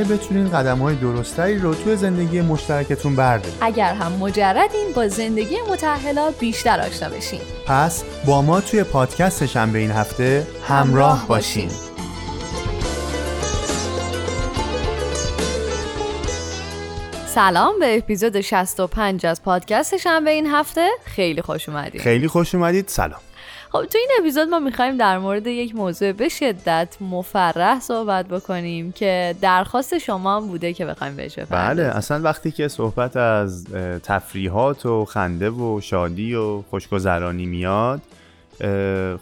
بتونین قدم های درستری رو توی زندگی مشترکتون بردارید اگر هم مجردین با زندگی متحلا بیشتر آشنا بشین. پس با ما توی پادکست شنبه این هفته همراه, همراه باشین. سلام به اپیزود 65 از پادکست شنبه این هفته. خیلی خوش اومدید خیلی خوش اومدید. سلام. خب تو این اپیزود ما می‌خوایم در مورد یک موضوع به شدت مفرح صحبت بکنیم که درخواست شما هم بوده که بخوایم بهش بله اصلا وقتی که صحبت از تفریحات و خنده و شادی و خوشگذرانی میاد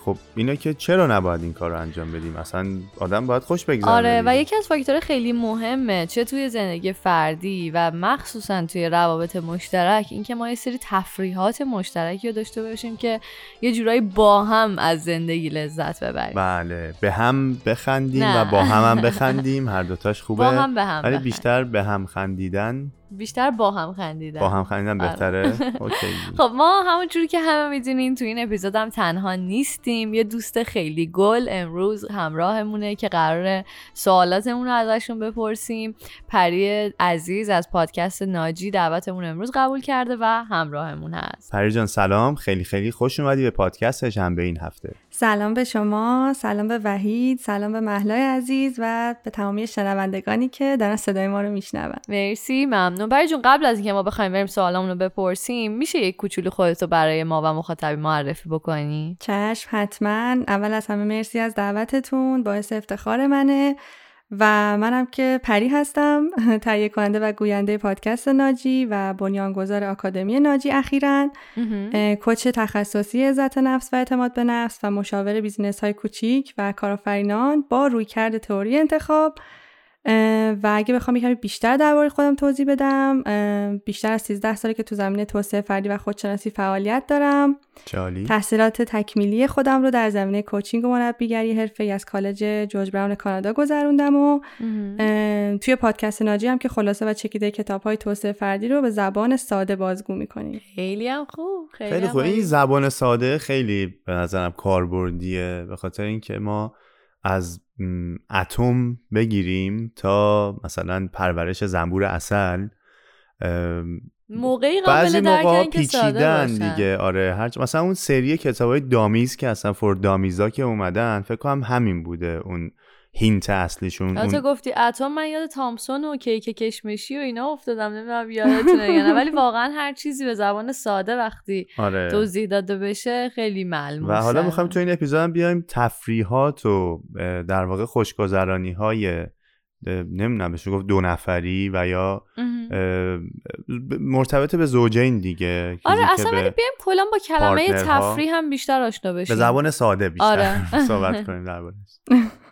خب اینا که چرا نباید این کار رو انجام بدیم؟ اصلا آدم باید خوش بگذره آره و یکی از فاکتور خیلی مهمه چه توی زندگی فردی و مخصوصا توی روابط مشترک اینکه ما یه سری تفریحات مشترکی رو داشته باشیم که یه جورایی با هم از زندگی لذت ببریم. بله به هم بخندیم و با هم هم بخندیم هر دوتاش خوبه. با هم به هم ولی بیشتر به هم خندیدن بیشتر با هم خندیدن با هم خندیدن آره. بهتره؟ خب ما همونجوری که همه می‌دونین تو این اپیزود هم تنها نیستیم. یه دوست خیلی گل امروز همراهمونه که قرار سوالاتمون رو ازشون بپرسیم. پری عزیز از پادکست ناجی دعوتمون امروز قبول کرده و همراهمون هست. پری جان سلام. خیلی خیلی خوش اومدی به پادکست شنبه این هفته. سلام به شما سلام به وحید سلام به محلای عزیز و به تمامی شنوندگانی که دارن صدای ما رو میشنون. مرسی ممنون. برای جون قبل از اینکه ما بخوایم بریم سوالامون رو بپرسیم میشه یک کوچولو خودتو برای ما و مخاطبی معرفی بکنی؟ چشم حتما. اول از همه مرسی از دعوتتون باعث افتخار منه. و منم که پری هستم تهیه کننده و گوینده پادکست ناجی و بنیانگذار آکادمی ناجی اخیرا. coach تخصصی عزت نفس و اعتماد به نفس و مشاور بیزینس های کوچیک و کارآفرینان با رویکرد تئوری انتخاب. و اگه بخوام یکمی بیشتر درباره خودم توضیح بدم بیشتر از 13 ساله که تو زمینه توسعه فردی و خودشناسی فعالیت دارم. عالی. تحصیلات تکمیلی خودم رو در زمینه coaching و مربیگری حرفه‌ای از کالج جورج براون کانادا گذروندم و توی پادکست ناجی هم که خلاصه و چکیده کتاب های توسعه فردی رو به زبان ساده بازگو می‌کنیم. خیلی هم خوب خیلی, خیلی خوب. این زبان ساده خیلی به نظرم کاربردیه به خاطر اینکه ما از اتم بگیریم تا مثلا پرورش زنبور اصل موقعی قابل موقع پیچیدن دیگه آره. هر مثلا اون سری کتابای دامیز که اصلا فور دامیزا که اومدن فکر کنم همین بوده اون هینت اصلیشون اون... گفتی اتم من یاد تامسون و کیک کشمشی و اینا افتادم نمی‌دونم یادتونه یا نه ولی واقعا هر چیزی به زبان ساده وقتی آره. توضیح داده بشه خیلی معلومه و حالا می‌خوایم تو این اپیزود بیایم تفریحات و در واقع خوشگذرانی های نمی‌دونم بشه گفت دو نفری و یا مرتبط به زوجین دیگه آره اصلا ولی بیایم کلا با کلمه تفریح هم بیشتر آشنا بشیم به زبان ساده بیشتر آره. صحبت کنیم دربارش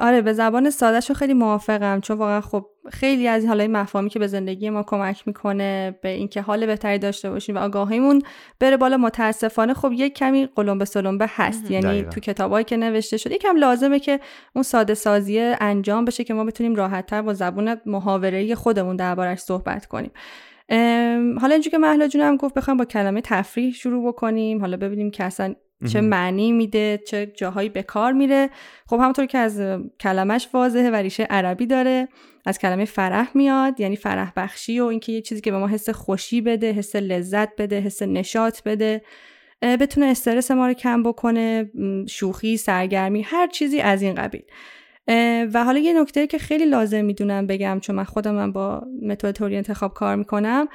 آره به زبان سادهش خیلی موافقم چون واقعا خب خیلی از حالای مفاهیمی که به زندگی ما کمک می‌کنه به اینکه حال بهتری داشته باشیم و آگاهیمون بره بالا متاسفانه خب یک کمی قلم به سلم به هست یعنی تو کتابایی که نوشته شده یکم لازمه که اون ساده سازی انجام بشه که ما بتونیم راحتتر با زبون محاوره خودمون دربارش صحبت کنیم. حالا اینجوری که مهلا جونم گفت بخوام با کلمه تفریح شروع بکنیم. حالا ببینیم که اصلا چه معنی میده چه جاهایی به کار میره. خب همونطور که از کلمش واضحه و ریشه عربی داره از کلمه فرح میاد یعنی فرح بخشی و اینکه یه چیزی که به ما حس خوشی بده حس لذت بده حس نشاط بده بتونه استرس ما رو کم بکنه شوخی سرگرمی هر چیزی از این قبیل. و حالا یه نکته که خیلی لازم می‌دونم بگم چون من خودم من با متد انتخاب کار می‌کنم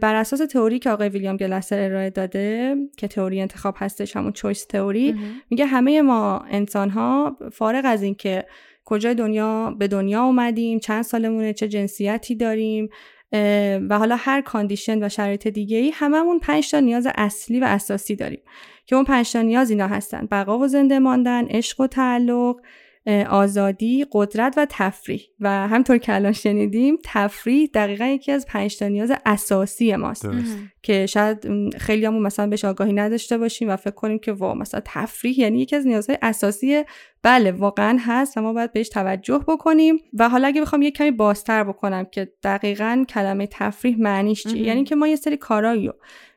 بر اساس تئوری که آقای ویلیام گلستر ارائه داده که تئوری انتخاب هستش همون چویس تئوری میگه همه ما انسان ها فارغ از اینکه کجای دنیا به دنیا اومدیم چند سالمونه چه جنسیتی داریم و حالا هر کاندیشن و شرایط دیگه ای هممون پنج تا نیاز اصلی و اساسی داریم. که اون پنج تا نیاز اینا هستن. بقا و زنده ماندن عشق و تعلق آزادی قدرت و تفریح. و همطور که الان شنیدیم تفریح دقیقا یکی از پنج تا نیاز اساسی ماست. که شاید خیلی همون مثلا بهش آگاهی نداشته باشیم و فکر کنیم که وا مثلا تفریح یعنی یکی از نیازهای اساسی بله واقعا هست و ما باید بهش توجه بکنیم و حالا اگه بخوام یه کمی بازتر بکنم که دقیقا کلمه تفریح معنیش چیه؟ یعنی که ما یه سری کارایی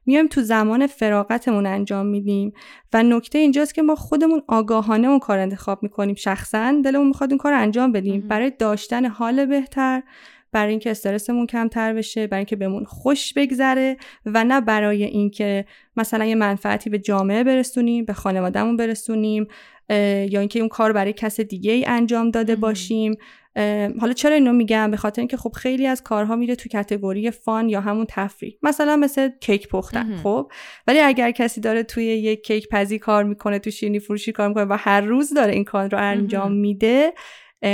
میایم تو زمان فراغتمون انجام میدیم و نکته اینجاست که ما خودمون آگاهانه اون کار انتخاب می‌کنیم. شخصا دلمون می‌خواد اون کار انجام بدیم. برای داشتن حال بهتر برای اینکه استرسمون کمتر بشه برای اینکه بهمون خوش بگذره و نه برای اینکه مثلا یه منفعتی به جامعه برسونیم به خانوادهمون برسونیم. یا اینکه اون کار برای کس دیگه ای انجام داده باشیم. حالا چرا اینو میگم؟ به خاطر اینکه خب خیلی از کارها میره تو کتگوری فان یا همون تفریح. مثلا مثل کیک پختن خب؟ ولی اگر کسی داره توی یک کیک پزی کار می‌کنه تو شیرینی فروشی کار می‌کنه و هر روز داره این کار رو انجام میده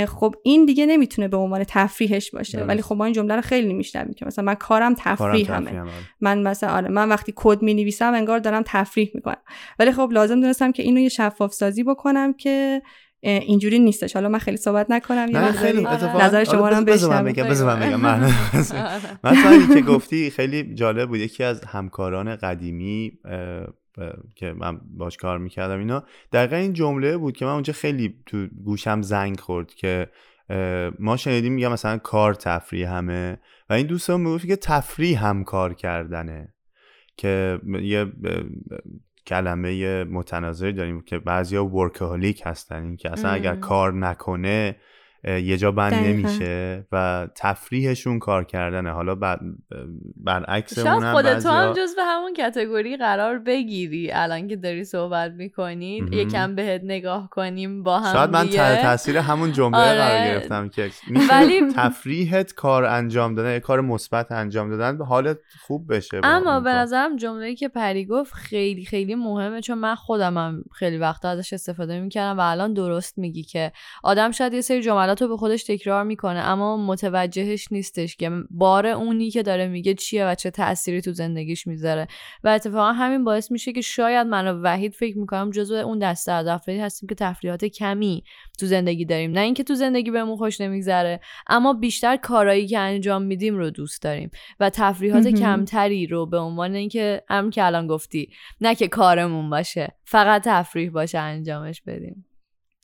خب این دیگه نمی‌تونه به عنوان تفریحش باشه. ولی خب ما این جمله رو خیلی میشنویم که مثلا من کارم تفریح همه من مثلا آره من وقتی کد می نویسم انگار دارم تفریح می‌کنم. ولی خب لازم دونستم که اینو یه شفاف سازی بکنم که اینجوری نیستش. حالا من خیلی صحبت نکنم نه خیلی نظر شما رو بشنوم بگم بذار من بگم. مثلا که گفتی خیلی جالب بود. یکی از همکاران قدیمی که من باش کار می‌کردم اینا. دقیقا این جمله بود که من اونجا خیلی تو گوشم زنگ خورد که ما شنیدیم میگم مثلا کار تفریح همه و این دوستان می‌گفت که تفریح هم کار کردنه. که یه کلمه متناظری داریم که بعضیا ورکهولیک هستن این که اصلا اگر کار نکنه یه جا بند نمیشه و تفریحشون کار کردنه. حالا بر برعکس شاید خودت تو هم جز به همون کتگوری قرار بگیری. الان که داری صحبت می‌کنی یکم بهت نگاه کنیم با هم شاید من تاثیر همون جمله آره. قرار گرفتم که ولی تفریحت کار انجام دادن کار مثبت انجام دادن به حالت خوب بشه اما به نظرم جمله‌ای که پری گفت خیلی خیلی مهمه چون من خودم هم خیلی وقت ازش استفاده می‌کردم و الان درست میگی که آدم شاید یه سری جملات رو به خودش تکرار می‌کنه اما متوجهش نیستش که بار اونی که داره میگه چیه و چه تأثیری تو زندگیش می‌ذاره. و اتفاقا همین باعث میشه که شاید من و وحید فکر می‌کنم جزو اون دسته از افرادی هستیم که تفریحات کمی تو زندگی داریم. نه اینکه تو زندگی بهمون خوش نمیگذره اما بیشتر کارایی که انجام میدیم رو دوست داریم و تفریحات کمتری رو به عنوان اینکه هم که الان گفتی نه که کارمون باشه فقط تفریح باشه انجامش بدیم.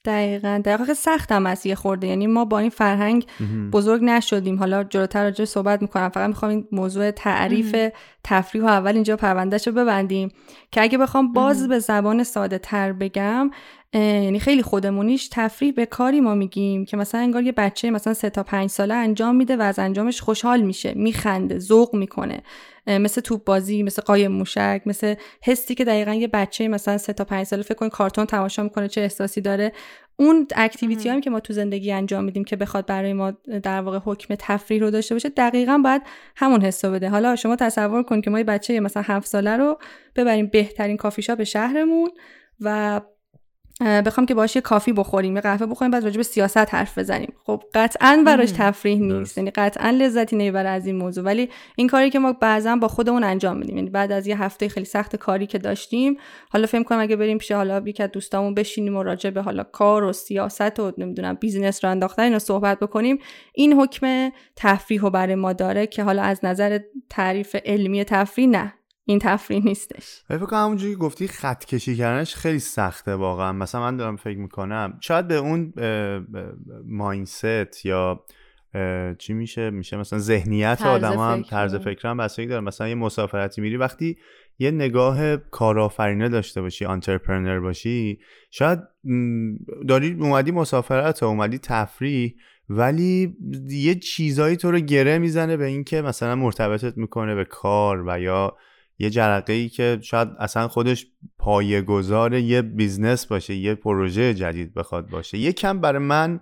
دقیقا. دقیقا سخت هم است یه خورده. یعنی ما با این فرهنگ بزرگ نشدیم. حالا جلوتر راجع صحبت می‌کنم. فقط می‌خوام این موضوع تعریف تفریح و اول اینجا پروندهش رو ببندیم که اگه بخوام باز به زبان ساده تر بگم یعنی خیلی خودمونیش تفریح به کاری ما میگیم که مثلا انگار یه بچه مثلا سه تا پنج ساله انجام میده و از انجامش خوشحال میشه. میخنده ذوق می‌کنه. مثل توپ بازی مثل قایم موشک مثل حسی که دقیقا یه بچه مثلا سه تا پنج ساله فکر کن کارتون تماشا می‌کنه چه احساسی داره. اون اکتیویتی هم که ما تو زندگی انجام میدیم که بخواد برای ما در واقع حکم تفریح رو داشته باشه دقیقا باید همون حسو بده. حالا شما تصور کن که ما یه بچه مثلا هفت ساله رو ببریم بهترین کافی شاپ شهرمون و بخوام که باشه کافی بخوریم یه قهوه بخوریم بعد راجع به سیاست حرف بزنیم. خب قطعا براش تفریح نیست یعنی قطعا لذتی نمی‌بره از این موضوع. ولی این کاری که ما بعضا با خودمون انجام میدیم یعنی بعد از یه هفته خیلی سخت کاری که داشتیم حالا فکر کنم اگه بریم پیش حالا یک از دوستامون بشینیم و راجع به حالا کار و سیاست و نمی‌دونم بیزینس رو انداختن اینو صحبت بکنیم. این حکم تفریح رو برای ما داره که حالا از نظر تعریف علمی تفریح نه. این تفریح نیستش. فکر کنم همونجوری گفتی خط کشی کردنش خیلی سخته واقعا. مثلا من دارم فکر می‌کنم شاید به اون mindset یا چی میشه؟ میشه مثلا ذهنیت آدم هم طرز فکر هم بستگی داره. مثلا یه مسافرتی میری وقتی یه نگاه کارآفرینه داشته باشی entrepreneur باشی شاید داری اومدی مسافرت اومدی تفریح ولی یه چیزایی تو رو گره می‌زنه به اینکه مثلا مرتبطت می‌کنه به کار و یا یه جرقه ای که شاید اصلا خودش پایه‌گذار یه business باشه یه پروژه جدید بخواد باشه. یه کم برای من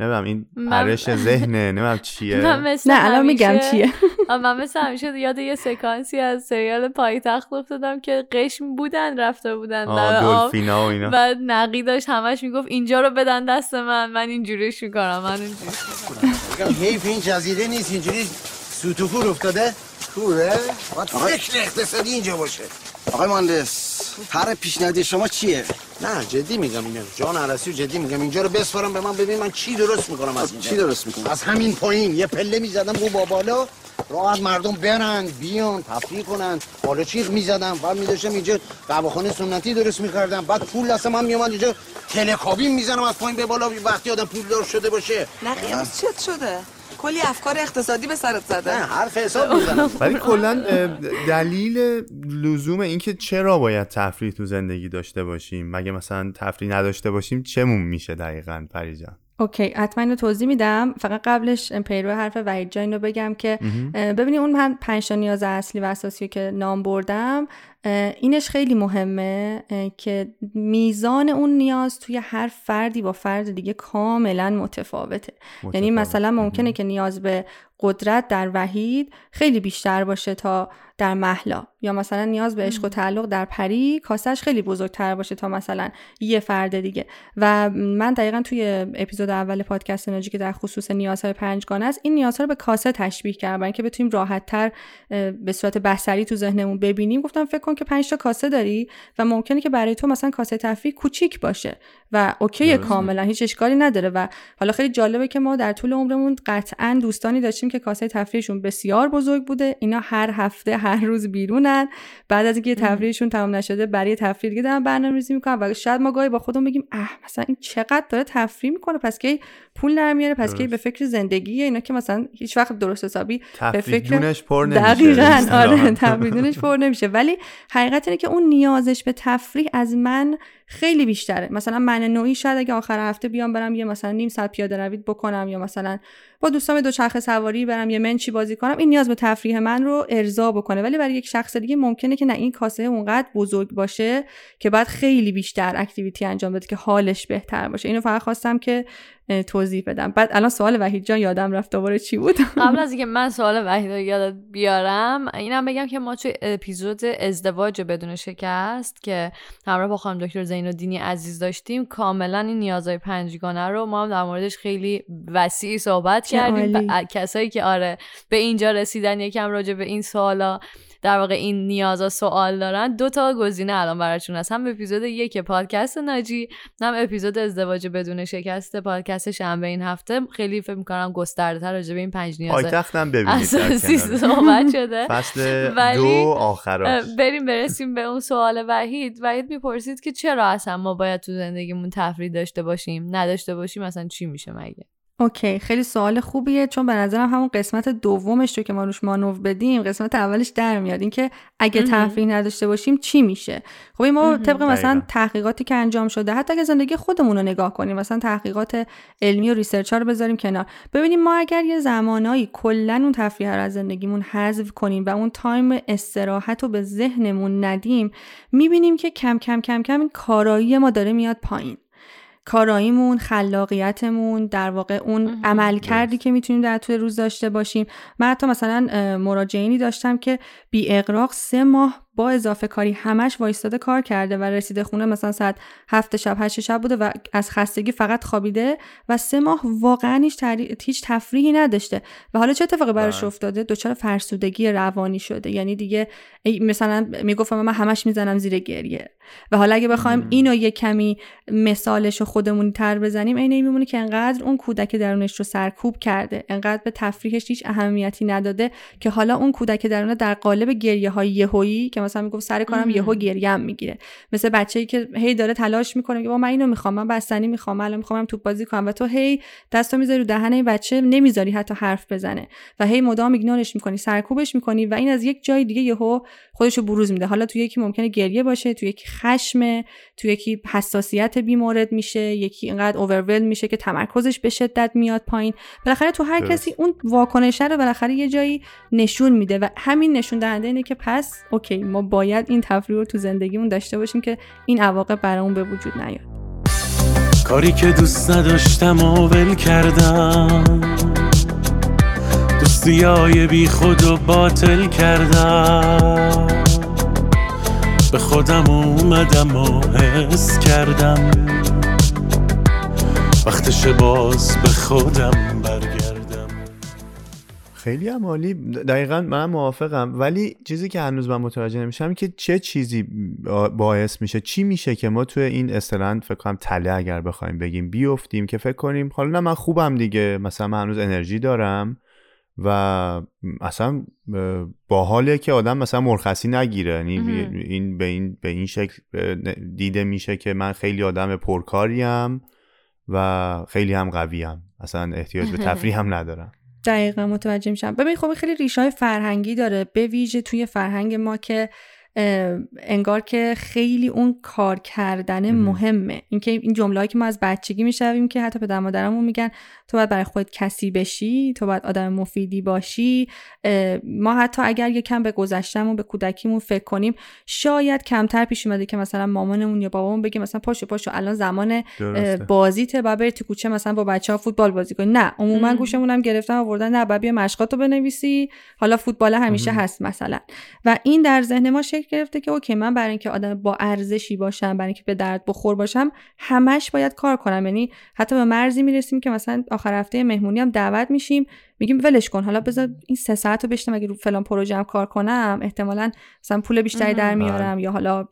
نمی‌دونم این پرش ذهنه نمی‌دونم چیه. نه الان میگم چیه. من مثل همیشه یاد یه سکانسی از سریال پایتخت افتادم که قشم بودن رفته بودن در آب. و اینا. بعد نقی داشت همش می‌گفت اینجا رو بدن دست من من اینجوریش می‌کنم من اینجوریش می‌کنم حیف این جزیره نیست اینجوری سوتوفور افتاده. خوبه؟ باید فکر اقتصادی اینجا باشه. آقای مهندس طرح پیشنهادی شما چیه؟ نه جدی میگم اینو جان عرسی جدی میگم. اینجا رو بسپارم به من. ببین من چی درست می‌کنم از اینجا. چی درست می‌کنم از همین پایین. یه پله می‌زدم رو با بالا. راحت مردم برن بیان تفریح کنن. بالا چیغ می‌زدم. بعد میداشتم اینجا قهوه‌خانه سنتی درست می‌کردم. بعد پول دست من میومد اینجا. تلکابین می‌زنم از پایین به بالا. وقتی آدم پولدار شده باشه. نه. چت شده. کلی افکار اقتصادی به سرت زده نه حرف حساب می‌زنم. ولی کلا دلیل لزوم اینکه چرا باید تفریح تو زندگی داشته باشیم؟ مگه مثلا تفریح نداشته باشیم چمون میشه دقیقا پریجان اوکی حتما اینو توضیح میدم. فقط قبلش پیرو حرف وحید جان رو بگم که اه، ببینید اون من پنج تا نیاز اصلی و اساسی رو که نام بردم اینش خیلی مهمه که میزان اون نیاز توی هر فردی با فرد دیگه کاملا متفاوته یعنی متفاوت. مثلا ممکنه که نیاز به قدرت در وحید خیلی بیشتر باشه تا در محلا یا مثلا نیاز به عشق و تعلق در پری کاسش خیلی بزرگتر باشه تا مثلا یه فرد دیگه. و من دقیقا توی اپیزود اول پادکست ناجی که در خصوص نیازهای پنجگانه است این نیازها رو به کاسه تشبیه کردم. برای اینکه بتونیم راحتتر به صورت بصری تو ذهنمون ببینیم گفتم فکر کن که پنج تا کاسه داری و ممکنه که برای تو مثلا کاسه تفریح کوچیک باشه. و اوکی درسته. کاملا هیچ اشکالی نداره و حالا خیلی جالبه که ما در طول عمرمون قطعا دوستانی داشتیم که کاسه تفریحشون بسیار بزرگ بوده. اینا هر هفته هر روز بیرونن. بعد از اینکه تفریحشون تمام نشده برای تفریح دیگه دارن برنامه‌ریزی می‌کنن و شاید ما گاهی با خودمون بگیم اه مثلا این چقدر داره تفریح می‌کنه پس کی پول در میاره پس کی به فکر زندگیه. اینا که مثلا هیچ وقت درست حسابی به فکر پر نمیشه. دقیقاً آره پر نمیشه. ولی حقیقت اینه که اون نیازش به تفریح از من خیلی بیشتره. مثلا من نوعی شاید اگه آخر هفته بیام برم یه مثلا نیم ساعت پیاده روید بکنم یا مثلا با دوستام دوچرخه سواری برم یه منچی بازی کنم این نیاز به تفریح من رو ارضا بکنه. ولی برای یک شخص دیگه ممکنه که نه این کاسه اونقدر بزرگ باشه که بعد خیلی بیشتر اکتیویتی انجام بده که حالش بهتر باشه. اینو فقط خواستم که توضیح بدم. بعد الان سوال وحید جان یادم رفت دوباره چی بود؟ قبل از اینکه من سوال وحید رو یادت بیارم اینم بگم که ما توی اپیزود ازدواج بدون شکست که همراه با خانم دکتر زین الدینی عزیز داشتیم کاملا این نیازهای پنجگانه رو ما هم در موردش خیلی وسیع صحبت کردیم. ب- کسایی که آره به اینجا رسیدن یکم راجع به این سوالا در واقع این نیازا سوال دارن. دو تا گزینه الان براتون هست. هم اپیزود یک پادکست ناجی هم اپیزود ازدواج بدون شکست پادکست شنبه این هفته. خیلی فکر می‌کنم گسترده تر راجع به این پنج نیاز پایتختم ببینید. صحبت شده. فصل ولی، دو آخراش بریم برسیم به اون سوال وحید. وحید می‌پرسید که چرا اصلا ما باید تو زندگیمون تفریح داشته باشیم نداشته باشیم اصلا چی میشه مگه؟ okay خیلی سوال خوبیه چون به نظرم همون قسمت دومش رو که ما روش مانور بدیم قسمت اولش در میاد اینکه اگه. تفریح نداشته باشیم چی میشه خب این ما. طبق مثلا دقیقاً. تحقیقاتی که انجام شده حتی اگه زندگی خودمون رو نگاه کنیم مثلا تحقیقات علمی و research ها رو بذاریم کنار ببینیم ما اگر یه زمانایی کلا اون تفریح رو از زندگیمون حذف کنیم و اون time استراحت رو به ذهنمون ندیم می‌بینیم که کم کم کم کم این کارایی ما داره میاد پایین کاراییمون خلاقیتمون در واقع اون. عمل کردی که می‌تونیم در طول روز داشته باشیم من حتی مثلا مراجعینی داشتم که بی اقراق سه ماه با اضافه کاری همش وایستاده کار کرده و رسیده خونه مثلا ساعت هفت شب هشت شب بوده و از خستگی فقط خوابیده و سه ماه واقعا هیچ, تری... هیچ تفریحی نداشته. و حالا چه اتفاقی براش بله. افتاده؟ دچار فرسودگی روانی شده. یعنی دیگه مثلا می‌گفتم من همش می‌زنم زیر گریه. و حالا اگه بخوایم اینو یه کمی مثالش رو خودمون تر بزنیم عین میمونه که انقدر اون کودک درونش رو سرکوب کرده. انقدر به تفریحش هیچ اهمیتی نداده که حالا اون کودک درونه در قالب گریه های یهویی که مثلا می‌گفت سر کارم. یهو گریم می‌گیره. مثل بچه‌ای که هی داره تلاش می‌کنه که با من اینو می‌خوام من بستنی می‌خوام الان می‌خوام توپ بازی کنم. و تو هی دستو می‌ذاری رو دهن این بچه نمی‌ذاری حتی حرف بزنه. و هی مدام ایگنورش می‌کنی سرکوبش می‌کنی و این از یک جای دیگه یهو خودشو بروز میده. حالا تو یکی ممکنه گریه باشه تو یکی خشم تو یکی حساسیت بیمورد میشه یکی اینقدر اوورول میشه که تمرکزش به شدت میاد پایین. بالاخره تو هر. کسی اون واکنشه رو بالاخره یه جایی نشون میده. و همین نشون دهنده اینه که پس اوکی ما باید این تفریح رو تو زندگیمون داشته باشیم که این عواقب برامون به وجود نیاد. کاری که دوست نداشتم و ول کردم. دوستی های بی خود و باطل کردم. به خودم اومدم و حس کردم. وقتش باز به خودم برگردم خیلی هم عالی. دقیقا من موافقم. ولی چیزی که هنوز من متوجه نمیشم که چه چیزی باعث میشه چی میشه که ما توی این استرند فکر کنم تله اگر بخوایم بگیم بیفتیم که فکر کنیم حالا نه من خوبم دیگه. مثلا من هنوز انرژی دارم و اصلا باحاله که آدم مثلا مرخصی نگیره. یعنی این به این به این شکل دیده میشه که من خیلی آدم پرکاریم و خیلی هم قویم. اصلا احتیاج به تفریح هم ندارم. دقیقا متوجه میشم. ببین خب خیلی ریشه فرهنگی داره به ویژه توی فرهنگ ما که انگار که خیلی اون کار کردن مهمه. اینکه این جمله که ما از بچگی می‌شویم که حتی پدر مادرمون میگن تو باید برای خودت کسی بشی تو باید آدم مفیدی باشی. ما حتی اگر یکم به گذشتهمون به کودکیمون فکر کنیم شاید کمتر پیش اومده که مثلا مامانمون یا بابامون بگه مثلا پاشو پاشو الان زمان بازیته بعد بری تو کوچه مثلا با بچه ها فوتبال بازی کنی. نه عموما گوشمون هم گرفتن آوردن. نه بیا مشقاتو بنویسی. حالا فوتبال همیشه هست مثلا. و این در ذهن ما شکل گرفته که اوکی من برای اینکه آدم با ارزشی باشم برای اینکه به درد بخور باشم همش باید کار کنم. یعنی حتی به مرزی می‌رسیم که مثلا آخر هفته مهمونی هم دعوت میشیم میگیم ولش کن حالا بذار این سه ساعت رو بشتم اگه رو فلان پروژه هم کار کنم احتمالا مثلا پول بیشتری در میارم یا حالا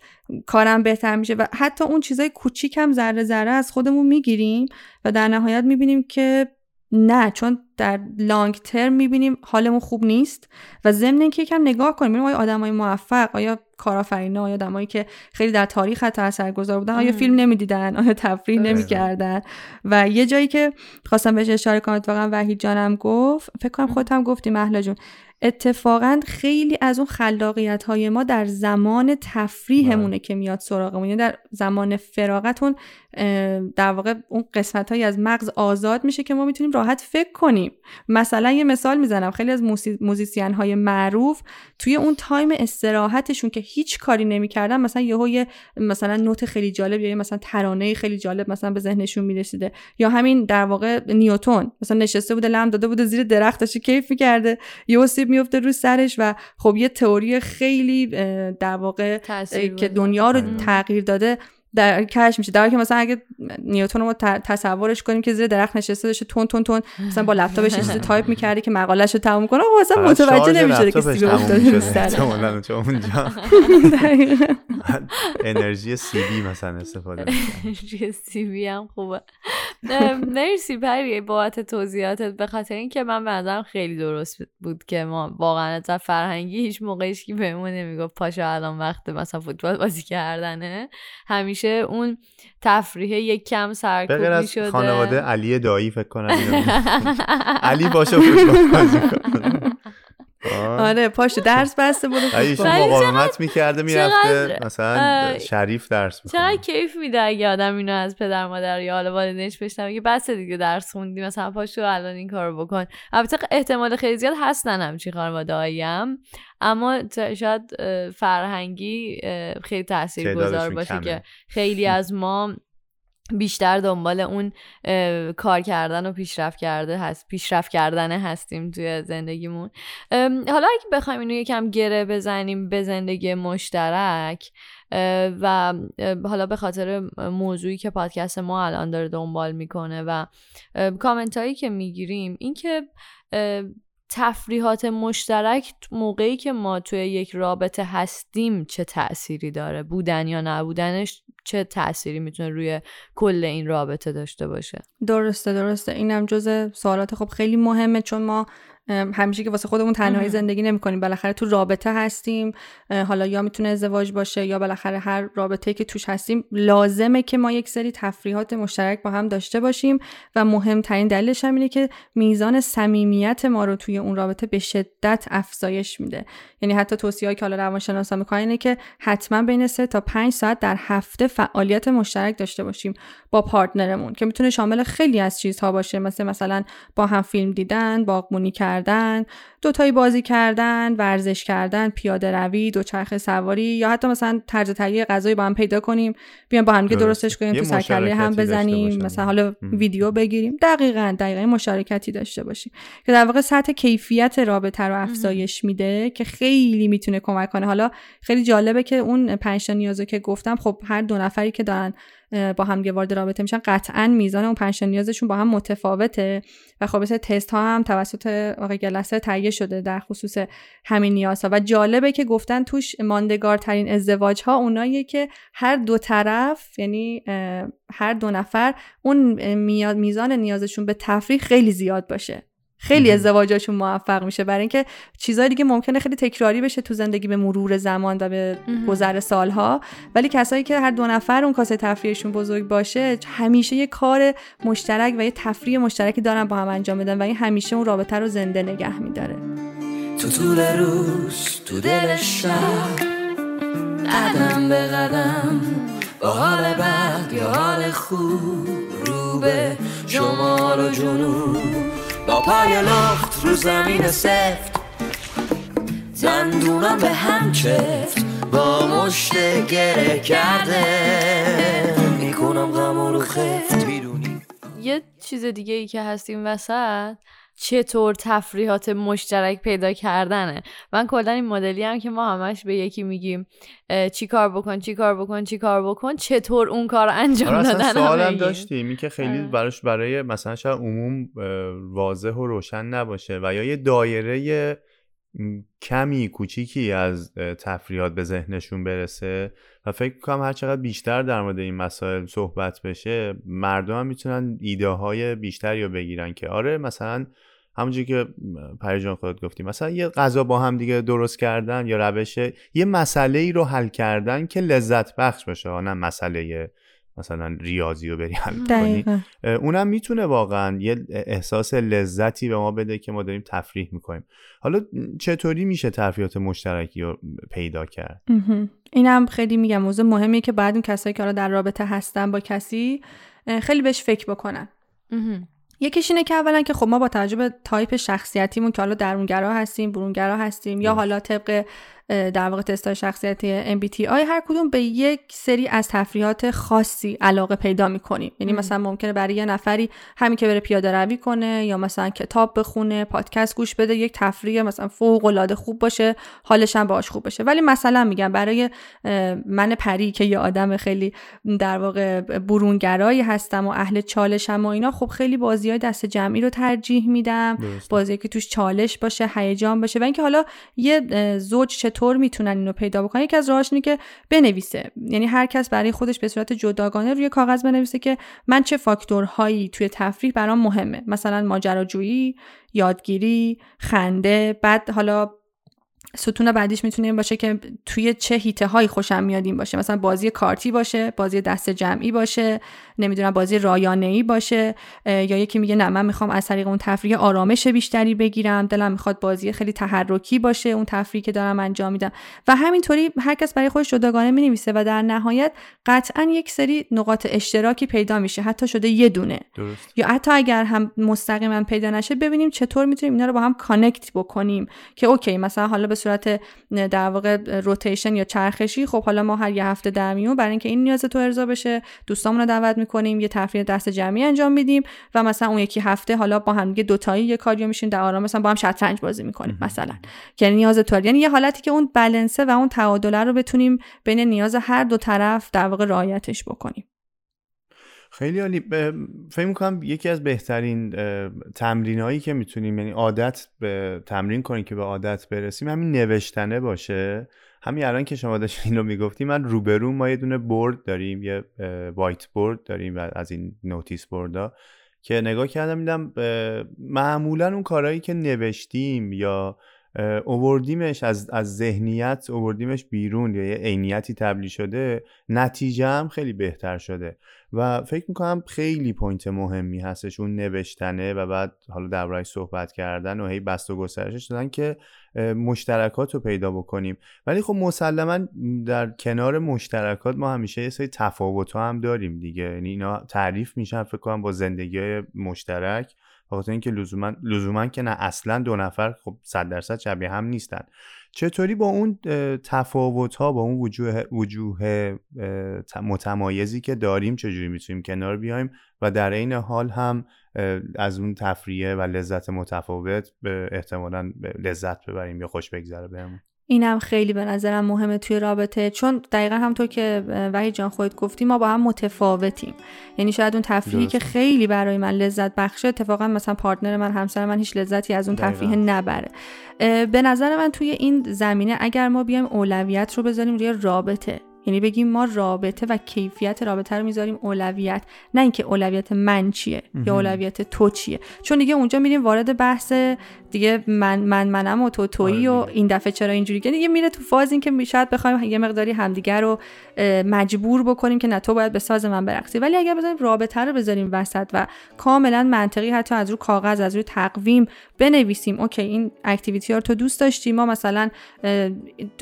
کارم بهتر میشه و حتی اون چیزای کوچیک هم ذره ذره از خودمون می‌گیریم و در نهایت می‌بینیم که نه چون در لانگ ترم می‌بینیم حالمون خوب نیست و ضمن اینکه یکم نگاه کنیم آیا آدمای موفق آیا کارآفرینا آیا آدمایی که خیلی در تاریخ حتی اثرگذار بودن آیا فیلم نمی‌دیدن آیا تفریح نمی‌کردن. و یه جایی که خواستم بهش اشاره کنم اتفاقا وحید جانم گفت فکر کنم خودت هم گفتی مهلا جون اتفاقا خیلی از اون خلاقیت های ما در زمان تفریحمونه بله. که میاد سراغمون یعنی در زمان فراغتون در واقع اون قسمت های از مغز آزاد میشه که ما می‌تونیم راحت فکر کنیم. مثلا یه مثال می‌زنم. خیلی از موزیسین های معروف توی اون تایم استراحتشون که هیچ کاری نمی‌کردن مثلا یهو یه مثلا نوت خیلی جالب یا مثلا ترانه خیلی جالب مثلا به ذهنشون می‌رسیده. یا همین در واقع نیوتون مثلا نشسته بوده لم داده بوده زیر درخت داشته کیف می‌کرده. یهو سیب میفته رو سرش و خب یه تئوری خیلی در واقع که دنیا رو تغییر داده. در کش میشه. در که مثلا اگه نیوتن رو تصورش کنیم که زیر درخت نشسته داشته تون تون تون مثلا با لپتاپش چیزی تایپ می‌کردی که مقالهش رو تموم کنه خب مثلا متوجه نمیشه که سیبی افتاده سر. اونجا. انرژی سی بی مثلا استفاده انرژی سی بی هم خوبه. مرسی پری بابت توضیحاتت. به خاطر اینکه من به نظرم خیلی درست بود که ما واقعا از فرهنگی هیچ موقعش که بهمون نمی‌گفت پاشو الان وقت مثلا فوتبال بازی کردنه. همیشه همیشه اون تفریح یک کم سرکوبی شده خانواده علی دایی فکر کنم علی باشه فوتبال آره پاشو درس بسته برو. مقاومت می‌کرده می‌رفته مثلا شریف درس می‌کنه چقدر کیف میده اگه آدم اینو از پدر مادر یا حالا والدینش بشنوه؟ که بس دیگه درس خوندی مثلا پاشو الان این کارو بکن. البته احتمال خیلی زیاد هستن همچین خانواده هم اما شاید فرهنگی خیلی تاثیر گذار باشه که خیلی از ما بیشتر دنبال اون کار کردن و پیشرفت کرده هست پیشرفت کردنه هستیم توی زندگیمون. حالا اگه بخوایم اینو یکم گره بزنیم به زندگی مشترک و حالا به خاطر موضوعی که پادکست ما الان داره دنبال می‌کنه و کامنت هایی که می‌گیریم اینکه تفریحات مشترک موقعی که ما توی یک رابطه هستیم چه تأثیری داره؟ بودن یا نبودنش چه تأثیری می‌تونه روی کل این رابطه داشته باشه؟ درسته درسته. اینم جز سوالات خب خیلی مهمه چون ما همیشه که واسه خودمون تنهایی زندگی نمی‌کنیم. بالاخره تو رابطه هستیم. حالا یا می‌تونه ازدواج باشه یا بالاخره هر رابطه که توش هستیم لازمه که ما یک سری تفریحات مشترک با هم داشته باشیم و مهمترین دلیلش هم اینه که میزان صمیمیت ما رو توی اون رابطه به شدت افزایش میده. یعنی حتی توصیه‌ای که حالا روانشناسا می‌کنن اینه که حتما بین 3 تا 5 ساعت در هفته فعالیت مشترک داشته باشیم با پارتنرمون که می‌تونه شامل خیلی از چیزها باشه. مثل مثلا با هم فیلم دیدن باغبونی کردن دوتایی بازی کردن ورزش کردن پیاده روی دوچرخه سواری یا حتی مثلا طرز تهیه غذایی با هم پیدا کنیم بیان با هم درستش کنیم تو سرکله هم بزنیم مثلا حالا ویدیو بگیریم. دقیقا دقیقا مشارکتی داشته باشیم که در واقع سطح کیفیت رابطه رو افزایش میده که خیلی می‌تونه کمک کنه. حالا خیلی جالبه که اون پنج تا نیازو که گفتم خب هر دو نفری که دارن با هم وارد رابطه میشن. قطعا میزان اون پنج نیازشون با هم متفاوته و خب تست ها هم توسط آقای گلسه تهیه شده در خصوص همین نیازها. و جالبه که گفتن توش ماندگارترین ازدواج ها اوناییه که هر دو طرف یعنی هر دو نفر اون میزان نیازشون به تفریح خیلی زیاد باشه. خیلی ازدواجاشون موفق میشه. برای اینکه چیزای دیگه ممکنه خیلی تکراری بشه تو زندگی به مرور زمان و به گذر سالها. ولی کسایی که هر دو نفر اون کاسه تفریحشون بزرگ باشه همیشه یه کار مشترک و یه تفریح مشترکی دارن با هم انجام بدن و این همیشه اون رابطه رو زنده نگه میداره. تو طول روز تو دل شب قدم به قدم با حال بد یا حال خوب رو به شمال و جنوب. پای لخت رو زمین سفت. دندونم به هم چفت با مشت گره کرده. می‌کنم غم رو خفت. بیرونی یه چیز دیگه ای که هستیم وسط چطور تفریحات مشترک پیدا کردنه. من کلا این مدلی هم که ما همش به یکی میگیم چی کار بکن چی کار بکن چی کار بکن چطور اون کار انجام آره دادن سوالم داشتیم. این که خیلی آره. براش برای مثلا شاید عموم واضح و روشن نباشه و یا یه دایره کمی کوچیکی از تفریحات به ذهنشون برسه و فکر کنم هر چقدر بیشتر در مورد این مسائل صحبت بشه مردم هم می‌تونن ایده های بیشتری رو بگیرن که آره مثلا همونجوری که پریجان خودت گفتی. مثلا یه غذا با هم دیگه درست کردن یا روش یه مسئله ای رو حل کردن که لذت بخش باشه. نه مسئله مثلا ریاضی رو بری حل کنی. اونم می‌تونه واقعا یه احساس لذتی به ما بده که ما داریم تفریح می‌کنیم. حالا چطوری میشه تفریحات مشترکی رو پیدا کرد؟ اینم خیلی میگم. موضوع مهمیه که بعد اون کسایی که حالا در رابطه هستن با کسی خیلی بهش فکر بکنن. یکیش اینه که اولا که خب ما با توجه به تایپ شخصیتیمون که حالا درونگرا هستیم برونگرا هستیم یا حالا طبق در واقع تستای شخصیتی MBTI هر کدوم به یک سری از تفریحات خاصی علاقه پیدا می‌کنیم. یعنی مثلا ممکنه برای یه نفری همین که بره پیاده روی کنه یا مثلا کتاب بخونه پادکست گوش بده یک تفریح مثلا فوق العاده خوب باشه حالش هم باش خوب بشه ولی مثلا میگم برای من پری که یه آدم خیلی در واقع برونگرایی هستم و اهل چالشم و اینا خب خیلی بازی های دست جمعی رو ترجیح میدم. بازی که توش چالش باشه هیجان باشه. و اینکه حالا یه زوج چطور می‌تونن اینو پیدا بکنن؟ یکی از راهاش اینه که بنویسه. یعنی هر کس برای خودش به صورت جداگانه روی کاغذ بنویسه که من چه فاکتورهایی توی تفریح برام مهمه. مثلا ماجراجویی یادگیری خنده بعد حالا ستون بعدیش می‌تونه این باشه که توی چه هیته هایی خوشم میاد باشه. مثلا بازی کارتی باشه بازی دست جمعی باشه. نمی‌دونم بازی رایانه ای باشه یا یکی میگه نه من می‌خوام از طریق اون تفریح آرامش بیشتری بگیرم دلم می‌خواد بازی خیلی تحرکی باشه اون تفریحی که دارم انجام میدم. و همینطوری هر کس برای خودش جداگانه می‌نویسه و در نهایت قطعا یک سری نقاط اشتراکی پیدا میشه حتی شده یه دونه. درست. یا حتی اگر هم مستقیما پیدا نشه ببینیم چطور می‌تونیم اینا رو با هم کانکت بکنیم. که اوکی مثلا حالا به صورت در واقع روتیشن یا چرخشی خب حالا ما هر یه هفته در میون برای اینکه این نیاز تو ارضا بشه دوستامون رو دعوت می‌کنیم یه تفریح دست جمعی انجام میدیم و مثلا اون یکی هفته حالا با هم دیگه دوتایی یه کاریو میشین در آرام مثلا با هم شطرنج بازی می‌کنیم مثلا. یعنی نیاز تو یعنی یه حالتی که اون بلنسه و اون تعادله رو بتونیم بین نیاز هر دو طرف در واقع رعایتش بکنیم. خیلی عالی. فکر می‌کنم یکی از بهترین تمرین هایی که می‌تونیم یعنی عادت به تمرین کنیم که به عادت برسیم همین نوشتنه باشه. همین الان که شما داشت این رو می‌گفتی من روبرو ما یه دونه board داریم یه whiteboard داریم از این notice board ا که نگاه کردم دیدم معمولا اون کارهایی که نوشتیم یا اووردیمش از, از ذهنیت اووردیمش بیرون به یه عینیتی تبدیل شده نتیجه هم خیلی بهتر شده. و فکر می‌کنم خیلی پوینت مهمی هستش اون نوشتنه و بعد حالا دربارهش صحبت کردن و هی بست و گسترشش دادن که مشترکات رو پیدا بکنیم. ولی خب مسلما در کنار مشترکات ما همیشه یه سری تفاوت هم داریم دیگه. یعنی اینا تعریف میشن فکر کنم با زندگی مشترک. بخاطر اینکه لزوما لزوما که نه اصلا دو نفر خب صد درصد شبیه هم نیستن. چطوری با اون تفاوت ها با اون وجوه وجوه متمایزی که داریم چجوری می‌تونیم کنار بیایم و در این حال هم از اون تفریه و لذت متفاوت به احتمالا لذت ببریم یا خوش بگذره بهمون؟ اینم خیلی به نظرم مهمه توی رابطه چون دقیقا همطور که وحید جان خودت گفتی ما با هم متفاوتیم. یعنی شاید اون تفریحی که خیلی برای من لذت بخشه اتفاقا مثلا پارتنر من همسر من هیچ لذتی از اون تفریح نبره. به نظر من توی این زمینه اگر ما بیایم اولویت رو بذاریم روی رابطه یعنی بگیم ما رابطه و کیفیت رابطه رو می‌ذاریم اولویت نه اینکه اولویت من چیه یا اولویت تو چیه. چون دیگه اونجا میریم وارد بحث دیگه من من منم و تو تویی آره و این دفعه چرا اینجوری؟ که دیگه میره تو فاز این که شاید بخوایم یه مقداری همدیگر رو مجبور بکنیم که نه تو باید به ساز من برقصی. ولی اگر بذاریم رابطه رو بذاریم وسط و کاملا منطقی حتی از رو کاغذ از روی تقویم بنویسیم okay این activity رو تو دوست داشتی ما مثلا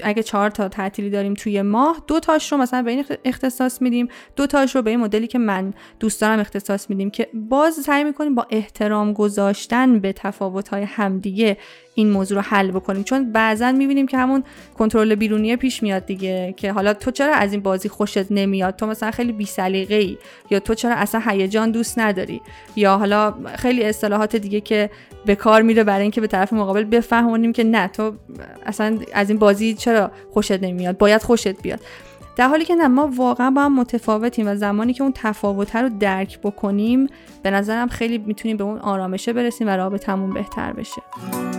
اگه چهار تا تعطیلی داریم توی ماه دو تاش رو مثلا به این اختصاص میدیم دو تاش رو به این مدلی که من دوست دارم اختصاص میدیم که باز سعی می‌کنیم با احترام گذاشتن به تفاوت های همدیگه این موضوع رو حل بکنیم. چون بعضا می‌بینیم که همون کنترل بیرونیه پیش میاد دیگه که حالا تو چرا از این بازی خوشت نمیاد؟ تو مثلا خیلی بی ای یا تو چرا اصلا هیجان دوست نداری؟ یا حالا خیلی اصطلاحات دیگه که به کار میره برای اینکه به طرف مقابل بفهمونیم که نه تو اصلا از این بازی چرا خوشت نمیاد؟ باید خوشت بیاد. در حالی که نه ما واقعا با هم متفاوتیم و زمانی که اون تفاوت رو درک بکنیم به نظرم خیلی می‌تونیم به اون آرامشه برسیم و رابطمون بهتر بشه.